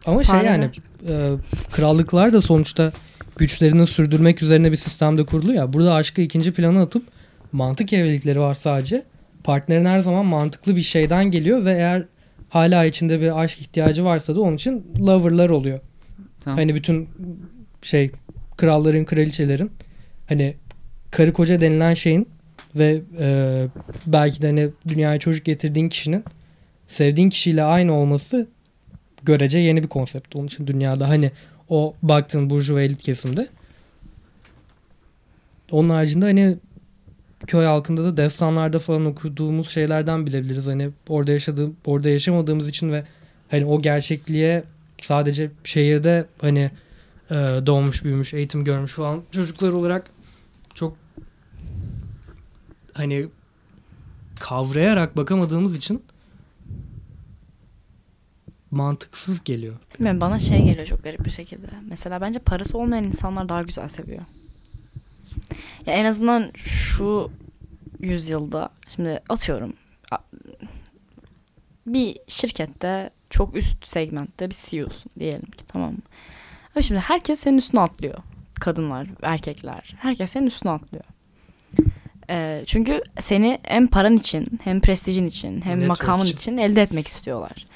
Ama şey Fareler. yani e, krallıklar da sonuçta güçlerini sürdürmek üzerine bir sistemde kurulu ya. Burada aşkı ikinci plana atıp mantık evlilikleri var sadece. Partnerin her zaman mantıklı bir şeyden geliyor ve eğer hala içinde bir aşk ihtiyacı varsa da onun için loverlar oluyor. Tamam. Hani bütün şey kralların, kraliçelerin hani karı koca denilen şeyin ve e, belki de hani dünyaya çocuk getirdiğin kişinin sevdiğin kişiyle aynı olması görece yeni bir konsept. Onun için dünyada hani o baktığın burjuva elit kesimde. Onun haricinde hani köy halkında da destanlarda falan okuduğumuz şeylerden bilebiliriz. Hani orada yaşadığım, orada yaşamadığımız için ve hani o gerçekliğe sadece şehirde hani e, doğmuş, büyümüş, eğitim görmüş falan çocuklar olarak çok hani kavrayarak bakamadığımız için mantıksız geliyor. Bilmiyorum, bana şey geliyor çok garip bir şekilde. Mesela bence parası olmayan insanlar daha güzel seviyor. Ya en azından şu yüzyılda şimdi atıyorum bir şirkette çok üst segmentte bir CEO'sun diyelim ki tamam mı? Ama şimdi herkes senin üstüne atlıyor. Kadınlar, erkekler. Herkes senin üstüne atlıyor. Ee, çünkü seni hem paran için hem prestijin için hem Network makamın için. için elde etmek istiyorlar.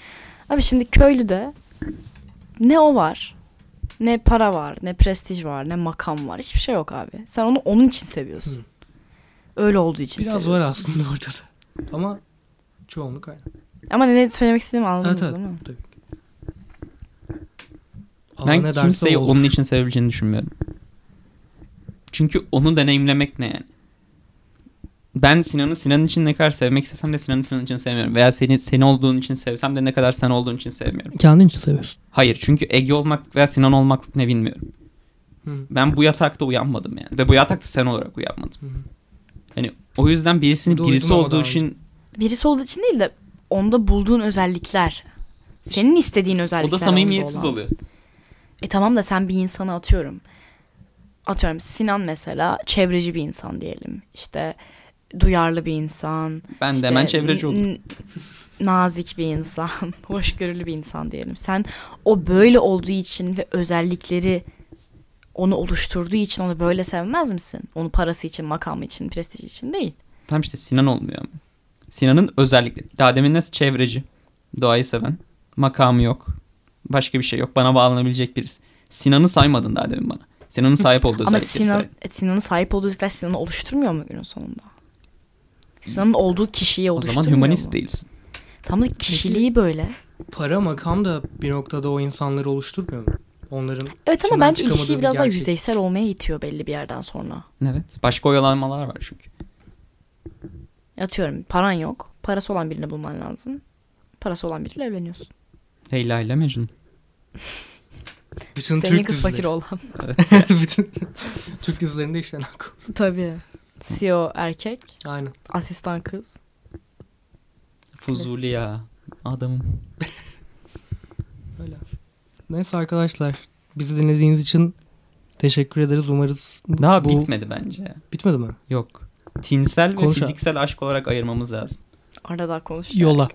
Abi şimdi köylüde ne o var, ne para var, ne prestij var, ne makam var. Hiçbir şey yok abi. Sen onu onun için seviyorsun. Hı. Öyle olduğu için Biraz var seviyorsun. aslında orada da. Ama çoğunluk aynı. Ama ne söylemek istediğimi anladınız Evet evet. değil mi? Tabii. Allah Ben kimseyi olur. onun için sevebileceğini düşünmüyorum. Çünkü onu deneyimlemek ne yani? Ben Sinan'ı Sinan için ne kadar sevmek istesem de Sinan'ı Sinan için sevmiyorum. Veya seni seni olduğun için sevsem de ne kadar sen olduğun için sevmiyorum. Kendin için seviyorsun. Hayır çünkü Ege olmak veya Sinan olmak ne bilmiyorum. Hı. Ben bu yatakta uyanmadım yani. Ve bu yatakta sen olarak uyanmadım. Hı. Hani o yüzden birisinin Duydum birisi olduğu için Birisi olduğu için değil de onda bulduğun özellikler. Senin istediğin o özellikler. da onda samimiyetsiz oluyor. E tamam da sen bir insanı atıyorum. Atıyorum Sinan mesela çevreci bir insan diyelim. İşte duyarlı bir insan. Ben işte de hemen çevreci oldum. Nazik bir insan, hoşgörülü bir insan diyelim. Sen o böyle olduğu için ve özellikleri onu oluşturduğu için onu böyle sevmez misin? Onu parası için, makamı için, prestij için değil. Tam işte Sinan olmuyor ama. Sinan'ın özellikleri. Daha demin nasıl çevreci. Doğayı seven. Makamı yok. Başka bir şey yok. Bana bağlanabilecek birisi. Sinan'ı saymadın daha demin bana. Sinan'ın sahip olduğu Ama özellikleri Sinan, say. e, Sinan'ın sahip olduğu özellikler Sinan'ı oluşturmuyor mu günün sonunda? Sinan'ın olduğu kişiyi O oluşturmuyor zaman humanist mu? değilsin. Tam da kişiliği böyle. Para makam da bir noktada o insanları oluşturmuyor mu? Onların Evet ama İçinden bence çıkamadığı ilişkiyi bir biraz daha gerçek. yüzeysel olmaya itiyor belli bir yerden sonra. Evet. Başka oyalanmalar var çünkü. Atıyorum paran yok. Parası olan birini bulman lazım. Parası olan biriyle evleniyorsun. Leyla ile Mecnun. bütün Senin Türk kız dizileri. fakir olan. Evet. bütün Türk dizilerinde işlenen konu. Tabii. CEO erkek, Aynen. asistan kız. Fuzuli ya. Adamım. Öyle. Neyse arkadaşlar. Bizi dinlediğiniz için teşekkür ederiz. Umarız Daha bu... bitmedi bence. Bitmedi mi? Yok. Tinsel ve Konuş abi. fiziksel aşk olarak ayırmamız lazım. Arada daha konuş. Yola.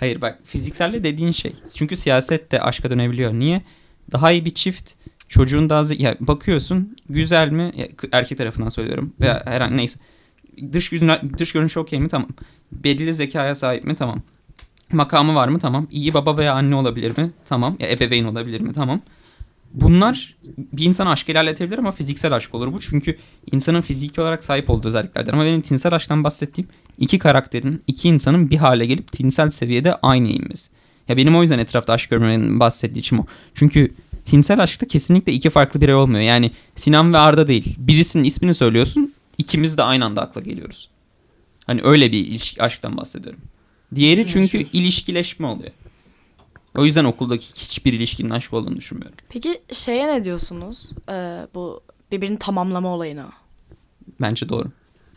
Hayır bak fizikselle dediğin şey. Çünkü siyaset de aşka dönebiliyor. Niye? Daha iyi bir çift çocuğun daha ya bakıyorsun güzel mi? Ya, erkek tarafından söylüyorum veya herhangi neyse. Dış yüzüne, dış görünüşü okey mi? Tamam. Belirli zekaya sahip mi? Tamam. Makamı var mı? Tamam. İyi baba veya anne olabilir mi? Tamam. Ya ebeveyn olabilir mi? Tamam. Bunlar bir insan aşk ilerletebilir ama fiziksel aşk olur bu. Çünkü insanın fiziki olarak sahip olduğu özelliklerdir ama benim tinsel aşktan bahsettiğim iki karakterin iki insanın bir hale gelip tinsel seviyede aynı inmesi. Ya benim o yüzden etrafta aşk görmenin bahsettiği için o. Çünkü tinsel aşkta kesinlikle iki farklı birey olmuyor. Yani Sinan ve Arda değil. Birisinin ismini söylüyorsun. ikimiz de aynı anda akla geliyoruz. Hani öyle bir ilişki, aşktan bahsediyorum. Diğeri çünkü ilişkileşme oluyor. O yüzden okuldaki hiçbir ilişkinin aşk olduğunu düşünmüyorum. Peki şeye ne diyorsunuz? Ee, bu birbirini tamamlama olayına. Bence doğru.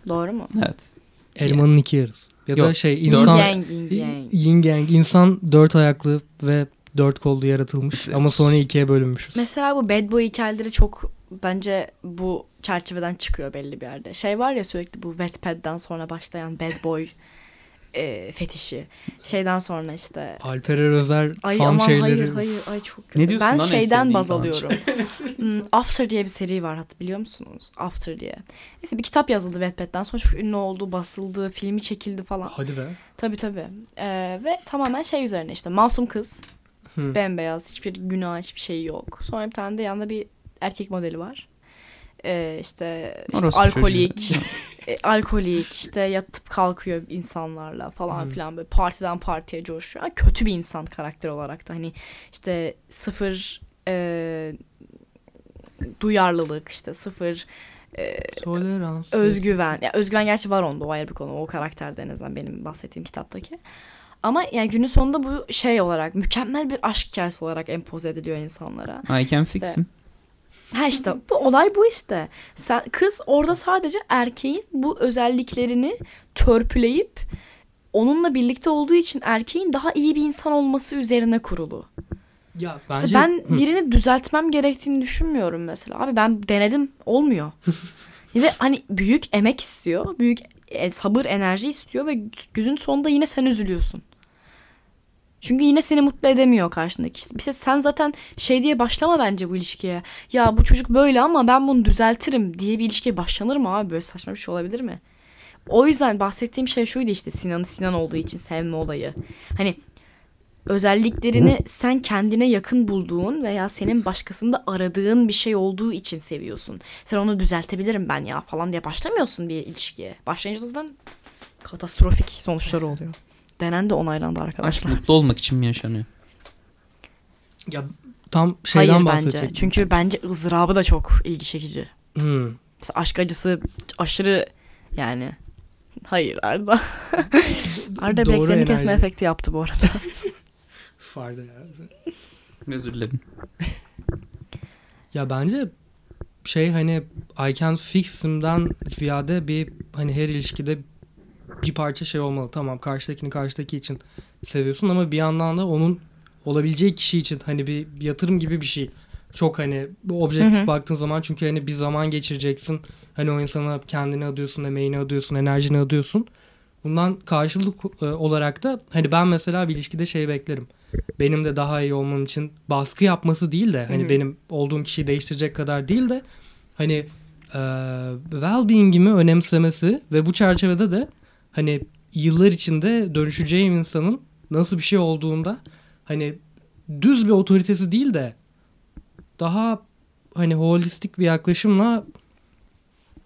Doğru mu? Evet. Elmanın iki yarısı. Ya da Yok, şey Yin insan yang, yin yang. yin yang insan dört ayaklı ve dört kollu yaratılmış ama sonra ikiye bölünmüşüz. Mesela bu bad boy hikayeleri çok bence bu çerçeveden çıkıyor belli bir yerde. Şey var ya sürekli bu Wattpad'den sonra başlayan bad boy e, fetişi. Şeyden sonra işte Alper Özer Ay fan aman şeyleri. hayır hayır ay çok kötü. Ne diyorsun ben şeyden baz alıyorum. Hmm, After diye bir seri var hatta biliyor musunuz? After diye. Neyse bir kitap yazıldı Wattpad'den sonra çok ünlü oldu, basıldı, filmi çekildi falan. Hadi be. Tabii tabii. Ee, ve tamamen şey üzerine işte masum kız. Hı. Bembeyaz, hiçbir günah, hiçbir şey yok. Sonra bir tane de yanında bir erkek modeli var. Ee, işte, işte alkolik, e, alkolik, işte yatıp kalkıyor insanlarla falan Hı. filan böyle partiden partiye coşuyor. Ama Kötü bir insan karakter olarak da hani işte sıfır e, duyarlılık, işte sıfır e, Tolerans. özgüven. Ya özgüven gerçi var onda o ayrı bir konu. O karakterde en azından benim bahsettiğim kitaptaki. Ama yani günün sonunda bu şey olarak mükemmel bir aşk hikayesi olarak empoze ediliyor insanlara. I can fix him. Ha işte bu olay bu işte. Sen, kız orada sadece erkeğin bu özelliklerini törpüleyip onunla birlikte olduğu için erkeğin daha iyi bir insan olması üzerine kurulu. Ya Mesela bence ben Hı. birini düzeltmem gerektiğini düşünmüyorum mesela. Abi ben denedim olmuyor. Ve hani büyük emek istiyor. Büyük e, sabır enerji istiyor ve günün sonunda yine sen üzülüyorsun. Çünkü yine seni mutlu edemiyor karşındaki. Bir de sen zaten şey diye başlama bence bu ilişkiye. Ya bu çocuk böyle ama ben bunu düzeltirim diye bir ilişkiye başlanır mı abi? Böyle saçma bir şey olabilir mi? O yüzden bahsettiğim şey şuydu işte Sinan'ı Sinan olduğu için sevme olayı. Hani özelliklerini sen kendine yakın bulduğun veya senin başkasında aradığın bir şey olduğu için seviyorsun. Sen onu düzeltebilirim ben ya falan diye başlamıyorsun bir ilişkiye. Başlayınca zaten katastrofik sonuçları oluyor. Denen de onaylandı Aşk arkadaşlar. mutlu olmak için mi yaşanıyor? ya tam şeyden Hayır bence. bahsedecektim. Çünkü bence ızdırabı da çok ilgi çekici. Hmm. Mesela aşk acısı aşırı yani. Hayır Arda. Arda Doğru bileklerini kesme enerji. efekti yaptı bu arada. Farda ya. Özür dilerim. Ya bence şey hani I can fix him'den ziyade bir hani her ilişkide bir parça şey olmalı. Tamam karşıdakini karşıdaki için seviyorsun ama bir yandan da onun olabileceği kişi için hani bir yatırım gibi bir şey. Çok hani objektif baktığın zaman çünkü hani bir zaman geçireceksin. Hani o insana kendini adıyorsun, emeğini adıyorsun, enerjini adıyorsun. Bundan karşılık e, olarak da hani ben mesela bir ilişkide şey beklerim. benim de daha iyi olmam için baskı yapması değil de hani benim olduğum kişiyi değiştirecek kadar değil de hani e, well-being'imi önemsemesi ve bu çerçevede de hani yıllar içinde dönüşeceğim insanın nasıl bir şey olduğunda hani düz bir otoritesi değil de daha hani holistik bir yaklaşımla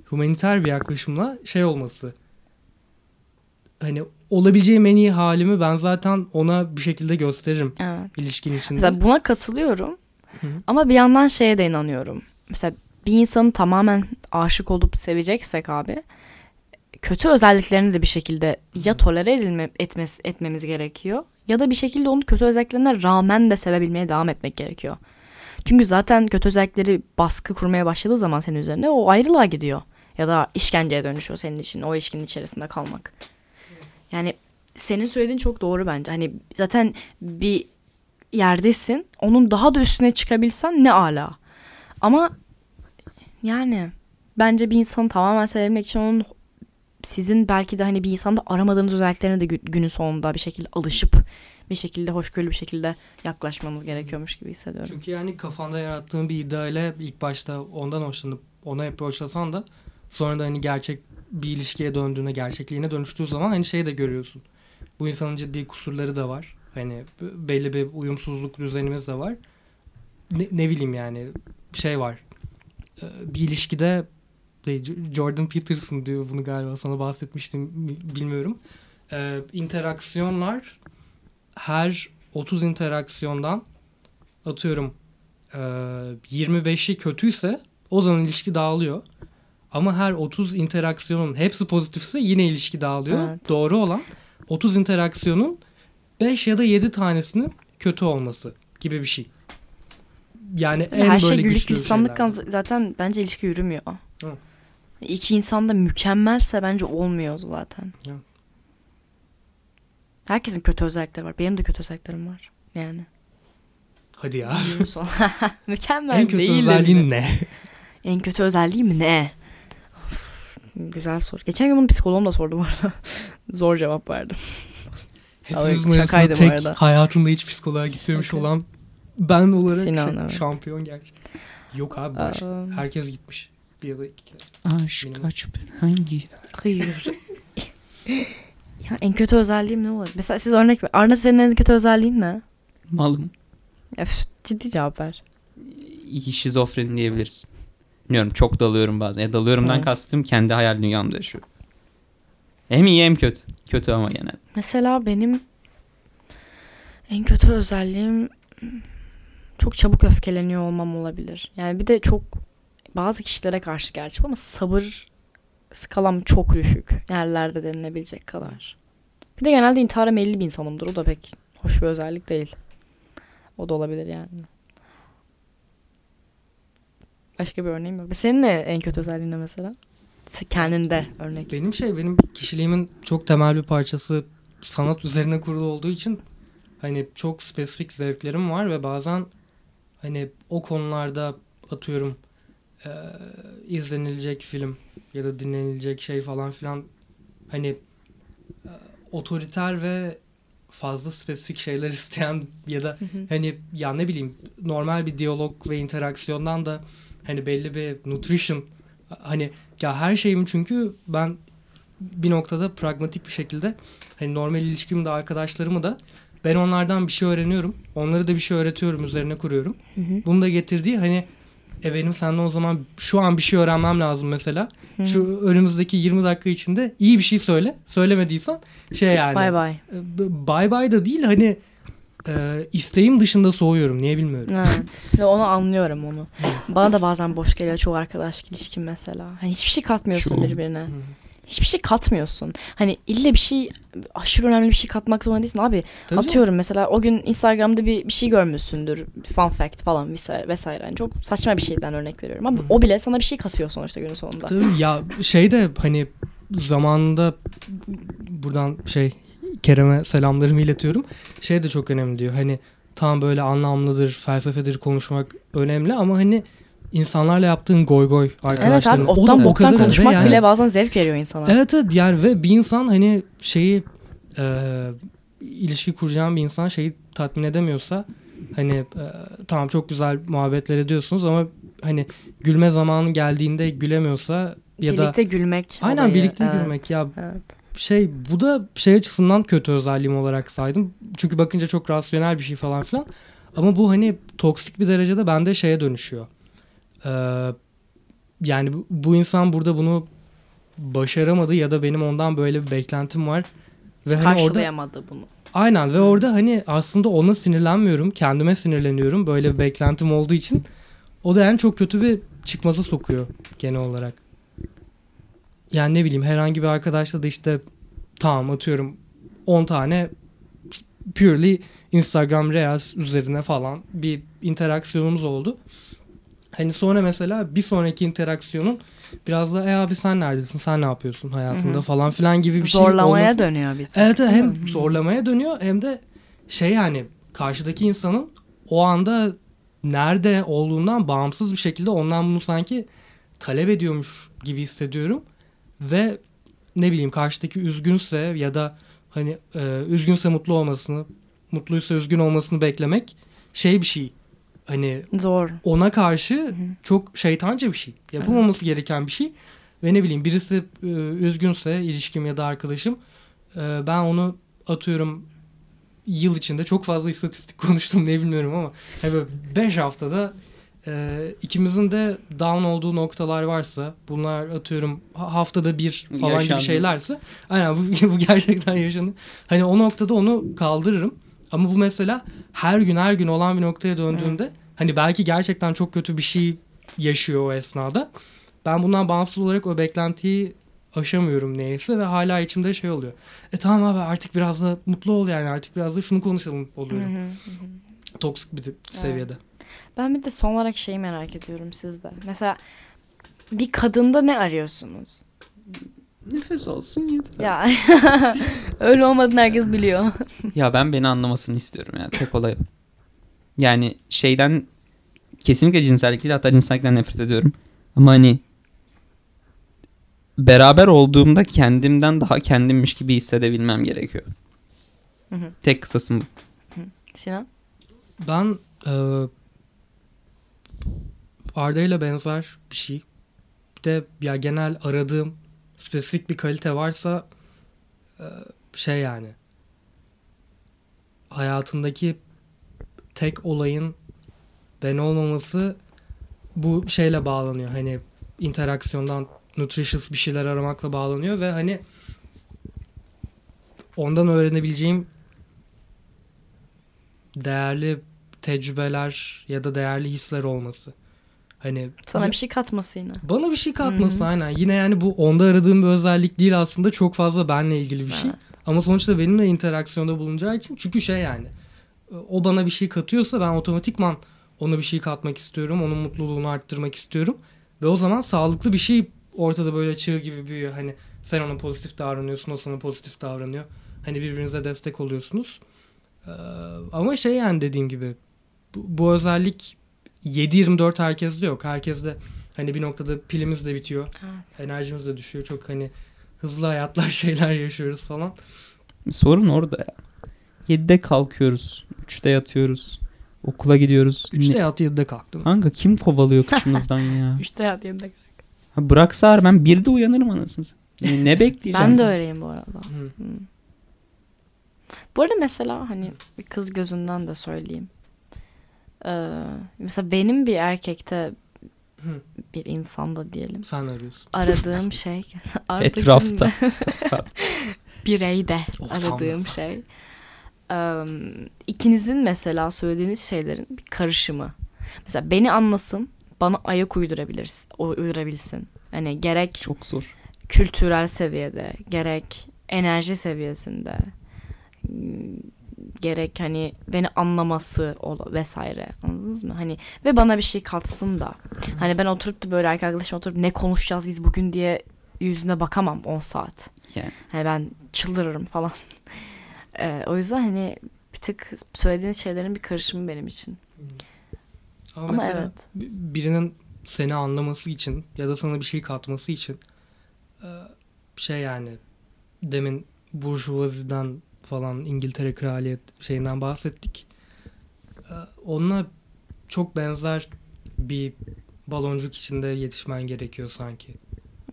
humaniter bir yaklaşımla şey olması. Hani olabileceğim en iyi halimi ben zaten ona bir şekilde gösteririm Evet. ilişkin içinde. Mesela buna katılıyorum. Hı. Ama bir yandan şeye de inanıyorum. Mesela bir insanı tamamen aşık olup seveceksek abi kötü özelliklerini de bir şekilde ya tolere edilme, etmesi, etmemiz gerekiyor ya da bir şekilde onun kötü özelliklerine rağmen de sevebilmeye devam etmek gerekiyor. Çünkü zaten kötü özellikleri baskı kurmaya başladığı zaman senin üzerine o ayrılığa gidiyor. Ya da işkenceye dönüşüyor senin için o ilişkinin içerisinde kalmak. Yani senin söylediğin çok doğru bence. Hani zaten bir yerdesin. Onun daha da üstüne çıkabilsen ne ala. Ama yani bence bir insanı tamamen sevebilmek için onun sizin belki de hani bir insanda aramadığınız özelliklerine de gü- günün sonunda bir şekilde alışıp bir şekilde hoşgörülü bir şekilde yaklaşmanız gerekiyormuş gibi hissediyorum. Çünkü yani kafanda yarattığın bir iddia ile ilk başta ondan hoşlanıp ona approachlasan da sonra da hani gerçek bir ilişkiye döndüğünde gerçekliğine dönüştüğü zaman hani şey de görüyorsun. Bu insanın ciddi kusurları da var. Hani belli bir uyumsuzluk düzenimiz de var. Ne, ne bileyim yani şey var. Ee, Bir ilişkide Jordan Peterson diyor bunu galiba sana bahsetmiştim bi- bilmiyorum. Ee, interaksiyonlar her 30 interaksiyondan atıyorum e, 25'i kötüyse o zaman ilişki dağılıyor. Ama her 30 interaksiyonun hepsi pozitifse yine ilişki dağılıyor. Evet. Doğru olan 30 interaksiyonun 5 ya da 7 tanesinin kötü olması gibi bir şey. Yani en Her şey böyle güllük güçlü şeyler. z- zaten bence ilişki yürümüyor. Hı. İki insan da mükemmelse bence olmuyor zaten. Hı. Herkesin kötü özellikleri var. Benim de kötü özelliklerim var. Yani. Hadi ya. Mükemmel en kötü değil özelliğin mi? ne? En kötü özelliğim ne? Of, güzel soru. Geçen gün bunu psikoloğum da sordu bu arada. Zor cevap verdim. Hepimizin arasında tek arada. hayatında hiç psikoloğa gitmemiş Şaka. olan ben olarak Sinan, evet. şampiyon gerçi. Yok abi baş. Aa. Herkes gitmiş. Bir ya da iki kere. Aşk Benim- kaç bin hangi? Hayır. ya en kötü özelliğim ne olur? Mesela siz örnek ver. Arna senin en kötü özelliğin ne? Malım. Öf, ciddi cevap ver. İyi şizofreni diyebiliriz. Bilmiyorum çok dalıyorum bazen. Ya dalıyorumdan Evet. kastım kendi hayal dünyamda yaşıyorum. Hem iyi hem kötü. Kötü ama genel. Mesela benim en kötü özelliğim çok çabuk öfkeleniyor olmam olabilir. Yani bir de çok bazı kişilere karşı gerçi ama sabır skalam çok düşük. Yerlerde denilebilecek kadar. Bir de genelde intihara meyilli bir insanımdır. O da pek hoş bir özellik değil. O da olabilir yani. Başka bir örneğim yok. Senin ne en kötü özelliğin ne mesela? Se- Kendinde örnek. Benim şey benim kişiliğimin çok temel bir parçası sanat üzerine kurulu olduğu için hani çok spesifik zevklerim var ve bazen hani o konularda atıyorum eee, izlenilecek film ya da dinlenilecek şey falan filan hani eee, otoriter ve fazla spesifik şeyler isteyen ya da hani ya ne bileyim normal bir diyalog ve interaksiyondan da hani belli bir nutrition hani ya her şeyim çünkü ben bir noktada pragmatik bir şekilde hani normal ilişkimde arkadaşlarımı da ben onlardan bir şey öğreniyorum. Onlara da bir şey öğretiyorum, üzerine kuruyorum. Hı hı. Bunu da getirdiği hani e benim senden o zaman şu an bir şey öğrenmem lazım mesela. Hı. Şu önümüzdeki 20 dakika içinde iyi bir şey söyle. Söylemediysen şey yani. Bye bye. e, b- Bye bye da değil hani e, isteğim dışında soğuyorum. Niye bilmiyorum. Ve onu anlıyorum onu. Bana da bazen boş geliyor çoğu arkadaşlık ilişkim mesela. Hani hiçbir şey katmıyorsun Çoğu. birbirine. Hı. Hiçbir şey katmıyorsun. Hani ille bir şey aşırı önemli bir şey katmak zorunda değilsin abi. Tabii canım. Atıyorum mesela o gün Instagram'da bir, bir şey görmüşsündür. Fun fact falan vesaire. vesaire. Yani çok saçma bir şeyden örnek veriyorum ama Hı. o bile sana bir şey katıyor sonuçta günün sonunda. Tabii ya şey de hani zamanında buradan şey Kerem'e selamlarımı iletiyorum. Şey de çok önemli diyor. Hani tam böyle anlamlıdır, felsefedir konuşmak önemli ama hani insanlarla yaptığın goy goy Evet arkadaşların. abi ottan o boktan konuşmak yani. bile bazen zevk veriyor insana. Evet evet yani ve bir insan hani şeyi e, ilişki kuracağım bir insan şeyi tatmin edemiyorsa hani e, tamam çok güzel muhabbetler ediyorsunuz ama hani gülme zamanı geldiğinde gülemiyorsa ya da birlikte gülmek. aynen olayı, birlikte evet, gülmek ya Evet. şey bu da şey açısından kötü özelliğim olarak saydım. Çünkü bakınca çok rasyonel bir şey falan filan. Ama bu hani toksik bir derecede bende şeye dönüşüyor. Ee, yani bu, bu insan burada bunu başaramadı ya da benim ondan böyle bir beklentim var. Ve hani orada Karşılayamadı bunu. aynen ve orada hani aslında ona sinirlenmiyorum. Kendime sinirleniyorum böyle bir beklentim olduğu için. O da yani çok kötü bir çıkmaza sokuyor genel olarak. Yani ne bileyim herhangi bir arkadaşla da işte tamam atıyorum 10 tane purely Instagram Reels üzerine falan bir interaksiyonumuz oldu. Hani sonra mesela bir sonraki interaksiyonun biraz da e abi sen neredesin sen ne yapıyorsun hayatında Hı hı. falan filan gibi bir şey Zorlamaya olması- dönüyor bir tık. Evet hem mi? zorlamaya dönüyor hem de şey yani karşıdaki insanın o anda nerede olduğundan bağımsız bir şekilde ondan bunu sanki talep ediyormuş gibi hissediyorum. Ve ne bileyim karşıdaki üzgünse ya da hani e, üzgünse mutlu olmasını, mutluysa üzgün olmasını beklemek şey bir şey. Hani Zor. ona karşı çok şeytanca bir şey. Yapılmaması gereken bir şey. Ve ne bileyim birisi e, üzgünse ilişkim ya da arkadaşım e, ben onu atıyorum yıl içinde çok fazla istatistik konuştum ne bilmiyorum ama 5 haftada e, ikimizin de down olduğu noktalar varsa bunlar atıyorum ha- haftada bir falan Yaşandı. gibi şeylerse aynen bu, bu gerçekten yaşanıyor. Hani o noktada onu kaldırırım ama bu mesela her gün her gün olan bir noktaya döndüğünde hani belki gerçekten çok kötü bir şey yaşıyor o esnada. Ben bundan bağımsız olarak o beklentiyi aşamıyorum neyse ve hala içimde şey oluyor. E tamam abi artık biraz da mutlu ol yani artık biraz da şunu konuşalım oluyorum. Hı hı. Toksik bir seviyede. Ben bir de son olarak şeyi merak ediyorum sizde. Mesela bir kadında ne arıyorsunuz? Nefes olsun yeter. Ya öyle olmadığını herkes biliyor. Ya ben beni anlamasını istiyorum yani tek olay. Yani şeyden kesinlikle cinsellik değil hatta cinsellikten nefret ediyorum. Ama hani beraber olduğumda kendimden daha kendimmiş gibi hissedebilmem gerekiyor. Hı hı. Tek kısasım bu. Sinan? Ben e, Arda ile benzer bir şey. Bir de ya genel aradığım spesifik bir kalite varsa e, şey yani hayatındaki tek olayın ben olmaması bu şeyle bağlanıyor. Hani interaksiyondan nutritious bir şeyler aramakla bağlanıyor ve hani ondan öğrenebileceğim değerli tecrübeler ya da değerli hisler olması. Hani Sana bir şey katması yine. bana bir şey katması Hı hı. aynen. Yine yani bu onda aradığım bir özellik değil aslında çok fazla benle ilgili bir şey. Evet. Ama sonuçta benimle interaksiyonda bulunacağı için çünkü şey yani o bana bir şey katıyorsa ben otomatikman ona bir şey katmak istiyorum. Onun mutluluğunu arttırmak istiyorum. Ve o zaman sağlıklı bir şey ortada böyle çığ gibi büyüyor. Hani sen ona pozitif davranıyorsun, o sana pozitif davranıyor. Hani birbirinize destek oluyorsunuz. Ee, ama şey yani dediğim gibi bu, bu özellik 7-24 herkeste yok. Herkeste hani bir noktada pilimiz de bitiyor. Evet. Enerjimiz de düşüyor. Çok hani hızlı hayatlar şeyler yaşıyoruz falan. Sorun orada ya. 7'de kalkıyoruz. 3'te yatıyoruz. Okula gidiyoruz. 3'te Ne- yat 7'de kalktım. Kanka kim kovalıyor kıçımızdan ya? Üçte hayat yerinde. Ha, bıraksa ağır, ben 1'de uyanırım anasını satayım. Ne, ne bekleyeceğim? Ben de öyleyim bu arada. Hı. Bu arada mesela hani bir kız gözünden de söyleyeyim. Ee, mesela benim bir erkekte Hı. bir insanda diyelim Sen arıyorsun. aradığım şey artık Etrafta. bireyde Oh, aradığım şey Ee, ikinizin mesela söylediğiniz şeylerin bir karışımı. Mesela beni anlasın, bana ayak uydurabilirsin, uydurabilsin. Hani gerek Çok zor. kültürel seviyede, gerek enerji seviyesinde, gerek hani beni anlaması vesaire anladınız mı? Hani ve bana bir şey katsın da. Hani ben oturup da böyle erkek arkadaşım oturup ne konuşacağız biz bugün diye yüzüne bakamam 10 saat. Yani. Hani ben çıldırırım falan. Ee, o yüzden hani bir tık söylediğiniz şeylerin bir karışımı benim için. Ama, Ama mesela evet. bi- birinin seni anlaması için ya da sana bir şey katması için şey yani demin burjuvaziden falan İngiltere kraliyet şeyinden bahsettik. Ee, Onunla çok benzer bir baloncuk içinde yetişmen gerekiyor sanki.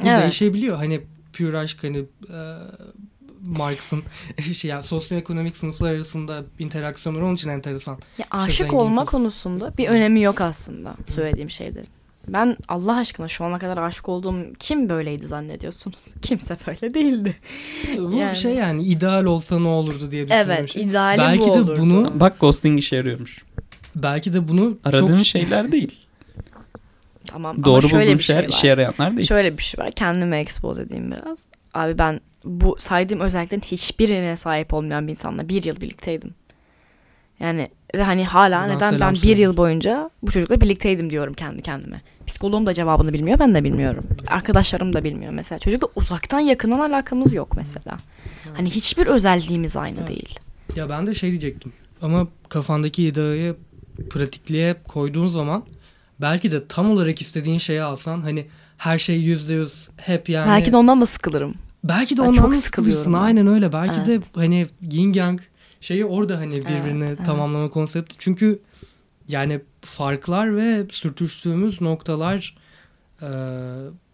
Bu Evet. değişebiliyor. Hani pure aşk hani e, Marx'ın şey yani sosyoekonomik sınıflar arasında interaksiyonları onun için enteresan. Ya aşık zengin olma kız. konusunda bir önemi yok aslında söylediğim şeylerin. Ben Allah aşkına şu ana kadar aşık olduğum kim böyleydi zannediyorsunuz? Kimse böyle değildi. Bu Yani. şey yani ideal olsa ne olurdu diye düşündüğüm Evet, şey. ideali Belki bu de olurdu. bunu Bak ghosting işe yarıyormuş. belki de bunu Aradığın çok şeyler değil. Tamam ama Doğru şöyle bulduğun bir şey şeyler var. işe yarayanlar değil. Şöyle bir şey var. Kendimi expose edeyim biraz. Abi ben bu saydığım özelliklerin hiçbirine sahip olmayan bir insanla bir yıl birlikteydim. Yani ve hani hala Buradan neden ben bir yıl boyunca bu çocukla birlikteydim diyorum kendi kendime. Psikoloğum da cevabını bilmiyor ben de bilmiyorum. Arkadaşlarım da bilmiyor mesela. Çocukla uzaktan yakından alakamız yok mesela. Hani hiçbir özelliğimiz aynı Evet. değil. Ya ben de şey diyecektim. Ama kafandaki ideayı pratikliğe koyduğun zaman belki de tam olarak istediğin şeyi alsan hani her şey yüzde yüz hep yani. Belki de ondan da sıkılırım. belki de Ben ondan çok da sıkılıyorum sıkılırsın. ben. Aynen öyle. Belki Evet. de hani yin yang şeyi orada hani birbirini Evet, evet. tamamlama konsepti. Çünkü yani farklar ve sürtüştüğümüz noktalar eee,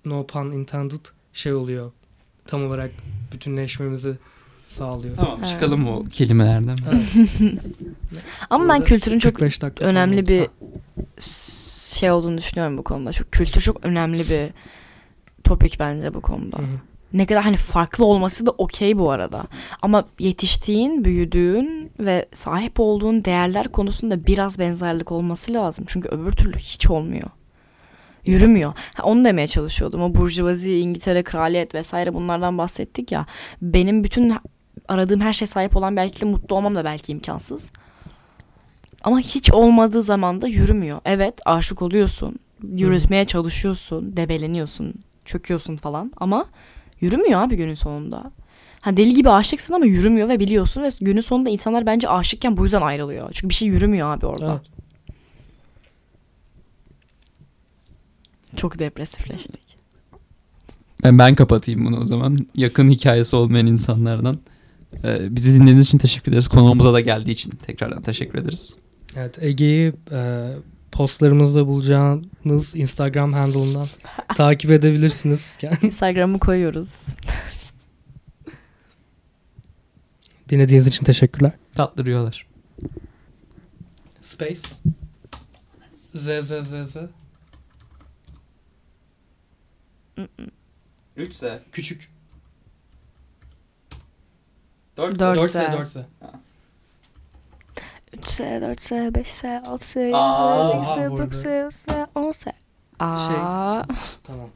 no pun intended şey oluyor. Tam olarak bütünleşmemizi sağlıyor. Tamam Evet. çıkalım o kelimelerden. Evet. Ama ben kültürün çok 45 dakika falan önemli bir Ha. şey olduğunu düşünüyorum bu konuda. Çok kültür çok önemli bir topik bence bu konuda. Hı hı. Ne kadar hani farklı olması da okey bu arada. Ama yetiştiğin, büyüdüğün ve sahip olduğun değerler konusunda biraz benzerlik olması lazım. Çünkü öbür türlü hiç olmuyor. Yürümüyor. Ha, onu demeye çalışıyordum. O burjuvazi, İngiltere, kraliyet vesaire bunlardan bahsettik ya. Benim bütün aradığım her şeye sahip olan belki de mutlu olmam da belki imkansız. Ama hiç olmadığı zaman da yürümüyor. Evet aşık oluyorsun. Yürütmeye çalışıyorsun. Debeleniyorsun. Çöküyorsun falan. Ama yürümüyor abi günün sonunda. Ha deli gibi aşıksın ama yürümüyor ve biliyorsun ve günün sonunda insanlar bence aşıkken bu yüzden ayrılıyor. Çünkü bir şey yürümüyor abi orada. Evet. Çok depresifleştik. Ben, ben kapatayım bunu o zaman. Yakın hikayesi olmayan insanlardan. Ee, bizi dinlediğiniz için teşekkür ederiz. Konuğumuza da geldiği için tekrardan teşekkür ederiz. Evet Ege'yi e, postlarımızda bulacağınız Instagram handle'ından takip edebilirsiniz. Instagram'ı koyuyoruz. Dinlediğiniz için teşekkürler. Tatlı rüyalar. Space. Z Z Z Z. 3 ise Küçük. 4 Dört. 4 Z. Z 4 Z. 3S, 4S, 5S, 6S, 7S, Aa, 8S, burada. 9S, 10S. Aa. Tamam.